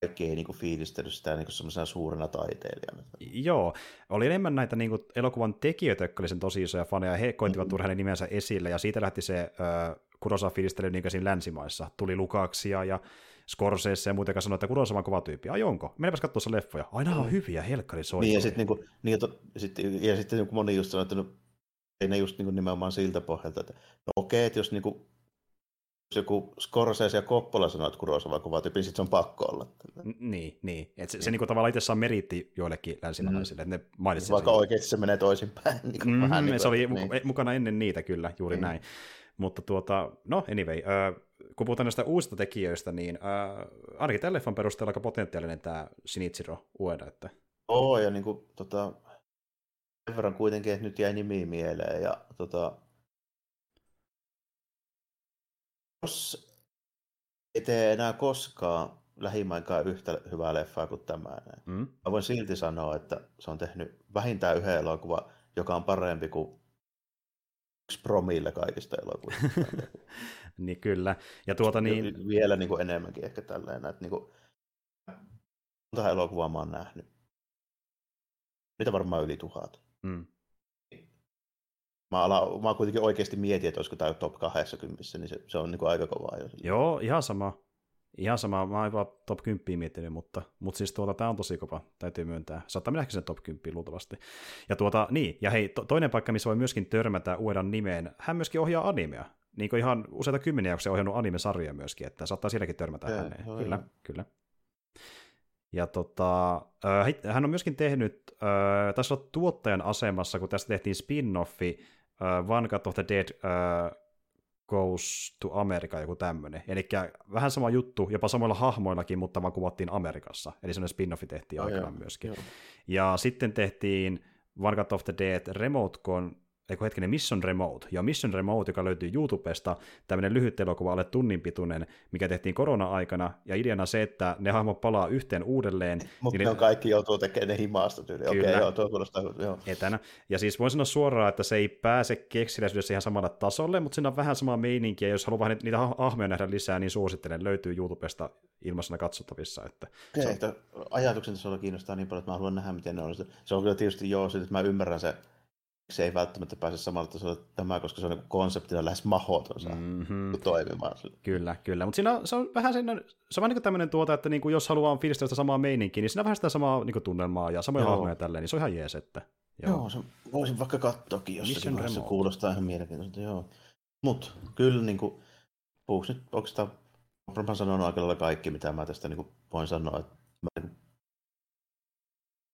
kaikki ei niin kuin, fiilistellyt sitä niin semmoisena suurena taiteilijana. Joo, oli enemmän näitä niin kuin, elokuvan tekijöitä, jotka oli sen tosi isoja faneja, he koittivat mm-hmm. tuoda hänen nimensä esille, ja siitä lähti se äh, Kurosa fiilistely niin siinä länsimaissa. Tuli Lukaksia ja Scorsese ja muuten sanoi, että Kurosawa on kova tyyppi. Ai onko? Menepäs katsoa leffoja. Aina on hyviä, helkkari soi. Niin, ja sitten niin niin, ja, sit, ja sitten niin moni just sanoi, että no, ei ne just niin nimenomaan siltä pohjalta, että no okei, että jos niin kuin, jos joku Scorsese ja Coppola sanoo, että Kurosawa kova tyyppi, sitten se on pakko olla. Niin, niin. Et se, se niin kuin tavallaan itse meriitti joillekin länsimaalaisille, mm. että ne mainitsi Vaikka oikeasti se menee toisinpäin. [LAUGHS] Niin kuin mm, vähän niin kuin, se oli niin. mukana ennen niitä kyllä, juuri mm. näin. Mutta tuota, no anyway, äh, kun puhutaan näistä uusista tekijöistä, niin äh, ainakin tällä leffan perusteella aika potentiaalinen tämä Shinichiro Ueda. Että... Oo, ja niin kuin, tota, sen verran kuitenkin, että nyt jäi nimi mieleen. Ja, tota, jos ei tee enää koskaan lähimainkaan yhtä hyvää leffaa kuin tämä. Mm. Mä voin silti sanoa, että se on tehnyt vähintään yhden elokuva, joka on parempi kuin yksi promille kaikista elokuvista. [LAUGHS] niin kyllä. Ja tuota niin... Vielä niin kuin enemmänkin ehkä tälleen, että niin kuin, monta elokuvaa mä oon nähnyt. Niitä varmaan yli tuhat. Mm. Mä, ala, mä kuitenkin oikeasti mietin, että olisiko tämä top 20, niin se, se on niin kuin aika kovaa jo. Joo, ihan sama. Ihan sama, mä oon vaan top 10 miettinyt, mutta, mutta siis tuota, tämä on tosi kova, täytyy myöntää. Saattaa mennäkin sen top 10 luultavasti. Ja tuota, niin, ja hei, to, toinen paikka, missä voi myöskin törmätä uuden nimeen, hän myöskin ohjaa animea. Niin kuin ihan useita kymmeniä jaksoja ohjannut anime-sarjoja myöskin, että saattaa sielläkin törmätä Jee, häneen. Kyllä, joo. kyllä. Ja tota, hän on myöskin tehnyt, äh, tässä on tuottajan asemassa, kun tästä tehtiin spin-offi äh, One Cut of the Dead äh, Goes to America, joku tämmöinen. Eli vähän sama juttu, jopa samoilla hahmoillakin, mutta vaan kuvattiin Amerikassa. Eli sellainen spin-offi tehtiin oh, aikanaan myöskin. Joo. Ja sitten tehtiin Vanguard of the Dead Remote Con eikö hetkinen, Mission Remote, ja Mission Remote, joka löytyy YouTubesta, tämmöinen lyhyt elokuva, alle tunnin pituinen, mikä tehtiin korona-aikana, ja ideana se, että ne hahmot palaa yhteen uudelleen. Mutta niin ne on kaikki joutuu tekemään ne himaasta tyyli. Okei, okay, joo, tuo kuulostaa, joo. Etänä. Ja siis voin sanoa suoraan, että se ei pääse keksiläisyydessä ihan samalle tasolle, mutta siinä on vähän samaa meininkiä, jos haluaa niitä hahmoja nähdä lisää, niin suosittelen, löytyy YouTubesta ilmaisena katsottavissa. Että okay, se on... ajatuksen tasolla kiinnostaa niin paljon, että mä haluan nähdä, miten ne on. Se on kyllä tietysti joo, että mä ymmärrän se se ei välttämättä pääse samalla tasolla tämä, koska se on niin konseptina lähes mahoton mm-hmm. toimimaan. Kyllä, kyllä. Mutta siinä on, se on vähän sen, se on vähän niin tämmöinen tuota, että niin kuin jos haluaa fiilistellä sitä samaa meininkiä, niin siinä on vähän sitä samaa niin kuin tunnelmaa ja samoja hahmoja tälleen, niin se on ihan jees, että... Joo, joo se, voisin vaikka katsoakin jossakin vaiheessa, kuulostaa ihan mielenkiintoista, joo. Mutta kyllä niin kuin, puhuks nyt oikeastaan, varmaan sanonut aika lailla kaikki, mitä mä tästä niin kuin, voin sanoa, että mä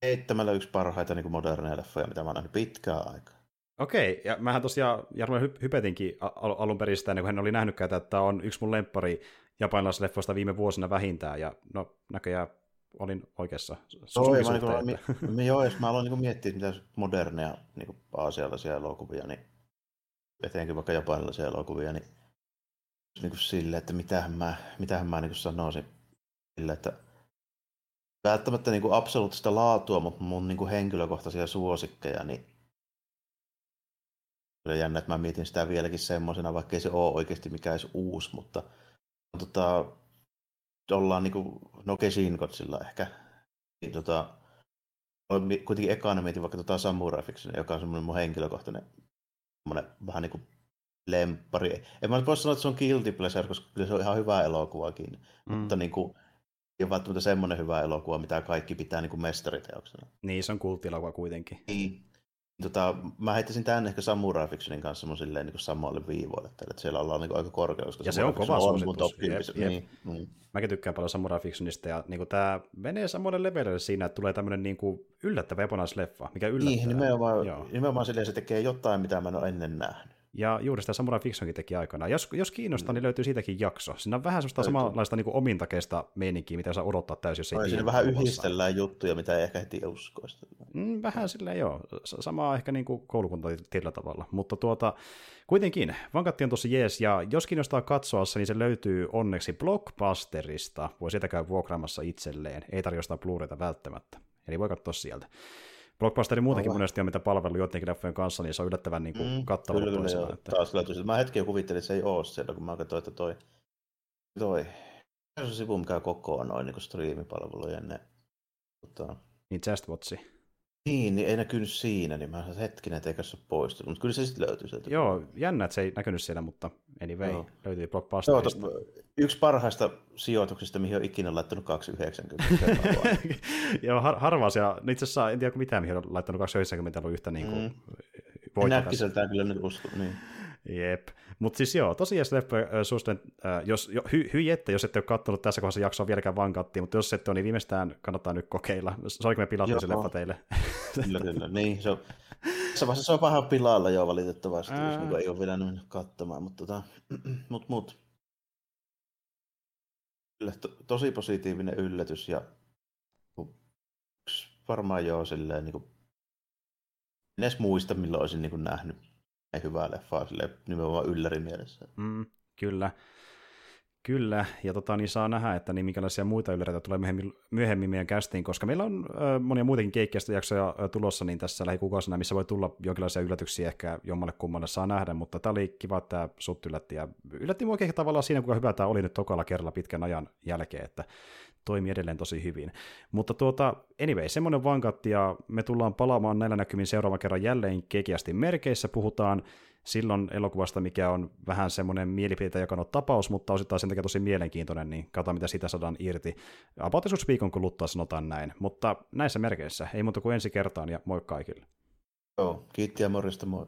heittämällä yksi parhaita niin moderneja leffoja, mitä mä oon nähnyt pitkään aikaa. Okei, ja mähän tosiaan Jarmo hypetinkin al- alun perin sitä, kun hän oli nähnytkään, että tämä on yksi mun lemppari japanilaisleffoista viime vuosina vähintään, ja no näköjään olin oikeassa. Toi, mä, niin kuin, mi, joo, jos mä aloin niin miettiä, mitä moderneja niin aasialaisia elokuvia, niin etenkin vaikka japanilaisia elokuvia, niin, niin kuin sille, että mitähän mä, mitähän mä niin kuin sanoisin sille, että välttämättä niin kuin absoluuttista laatua, mutta mun niin kuin henkilökohtaisia suosikkeja, niin Kyllä jännä, että mä mietin sitä vieläkin semmoisena, vaikka ei se ole oikeasti mikään edes uusi, mutta tota, ollaan niin kuin, no Keshinkotsilla ehkä. Niin, tota, kuitenkin ekana mietin vaikka tota Samurai Fiction, joka on semmoinen mun henkilökohtainen vähän niin kuin lemppari. En mä voi sanoa, että se on guilty pleasure, koska kyllä se on ihan hyvä elokuvakin. Mm. Mutta niin kuin, ole välttämättä semmoinen hyvä elokuva, mitä kaikki pitää niin kuin mestariteoksena. Niin, se on kulttielokuva kuitenkin. Niin. Tota, mä heittäisin tämän ehkä Samurai Fictionin kanssa silleen, niin samalle viivoille, että siellä ollaan niin aika korkealla. Ja se on kova suositus. Niin, niin. Mäkin tykkään paljon Samurai Fictionista, ja niin kuin, tämä menee samalle levelille siinä, että tulee tämmöinen niin kuin, yllättävä japanaisleffa, mikä yllättää. Niin, nimenomaan, nimenomaan silleen se tekee jotain, mitä mä en ole ennen nähnyt. Ja juuri sitä Samurai Fictionkin teki aikana. Jos, jos kiinnostaa, mm. niin löytyy siitäkin jakso. Siinä on vähän sellaista samanlaista niin omintakeista meininkiä, mitä saa odottaa täysin, jos ei. Siinä vähän yhdistellään juttuja, mitä ei ehkä heti uskoa. Mm, vähän silleen joo. Samaa ehkä niin kuin koulukunta tietyllä tavalla. Mutta tuota, kuitenkin, Vankatti on tosi jees, ja jos kiinnostaa katsoa se, niin se löytyy onneksi Blockbusterista. Voi sitä käydä vuokraamassa itselleen. Ei tarjosta Blu-rayta välttämättä. Eli voi katsoa sieltä. Blockbusterin muutenkin Aivan. monesti on mitä palvelu joidenkin leffojen kanssa, niin se on yllättävän niin kuin, mm, kattava kyllä, kyllä. Että... Taas löytyy. Mä hetken kuvittelin, että se ei ole siellä, kun mä katsoin, että toi, toi se on sivu, mikä kokoaa noin niin striimipalvelujen ne, tota... Niin Just Watchi. Niin, niin ei näkynyt siinä, niin mä sanoin, hetkinen, että eikä se ole poistunut, mutta kyllä se sitten löytyy sieltä. Joo, jännä, että se ei näkynyt siellä, mutta anyway, Joo. löytyi Blockbusterista. Joo, yksi parhaista sijoituksista, mihin on ikinä laittanut 2,90. [LAUGHS] Joo, har- harvaa siellä, itse asiassa en tiedä mitään, mihin on laittanut 2,90 ollut yhtä niin kuin mm. Näkkiseltään kyllä nyt usko, niin. Jep. Mutta siis joo, tosiaan suosittelen, äh, jos, jo, hy, hyi että, jos ette ole katsonut tässä kohdassa jaksoa vieläkään vankattiin, mutta jos ette ole, niin viimeistään kannattaa nyt kokeilla. Soiko me pilattu se leffa teille? [LAUGHS] Kyllä, kyllä. Niin, se on, se, on, se on vähän pilalla jo valitettavasti, Ää... jos niin ei ole vielä mennyt katsomaan, mutta tota, [CLEARS THROAT] mut, mut. Kyllä, to, tosi positiivinen yllätys ja varmaan joo silleen niin kuin, en edes muista milloin olisin niin kuin, nähnyt hyvää leffaa sille nimenomaan ylläri mielessä. Mm, kyllä. Kyllä, ja tota, niin saa nähdä, että niin minkälaisia muita ylläreitä tulee myöhemmin, myöhemmin meidän kästiin, koska meillä on ö, monia muitakin keikkeistä jaksoja ö, tulossa niin tässä lähikuukausina, missä voi tulla jonkinlaisia yllätyksiä ehkä jommalle kummalle saa nähdä, mutta tämä oli kiva, että tämä sut yllätti, ja yllätti mua oikein tavallaan siinä, kuinka hyvä tämä oli nyt tokalla kerralla pitkän ajan jälkeen, että toimii edelleen tosi hyvin. Mutta tuota, anyway, semmoinen vankatti, ja me tullaan palaamaan näillä näkymin seuraavan kerran jälleen kekiästi merkeissä, puhutaan silloin elokuvasta, mikä on vähän semmoinen mielipiteitä jakanut tapaus, mutta osittain sen takia tosi mielenkiintoinen, niin katsotaan mitä sitä saadaan irti. About viikon kuluttua sanotaan näin, mutta näissä merkeissä ei muuta kuin ensi kertaan ja moi kaikille. Joo, kiitti ja morjesta moi.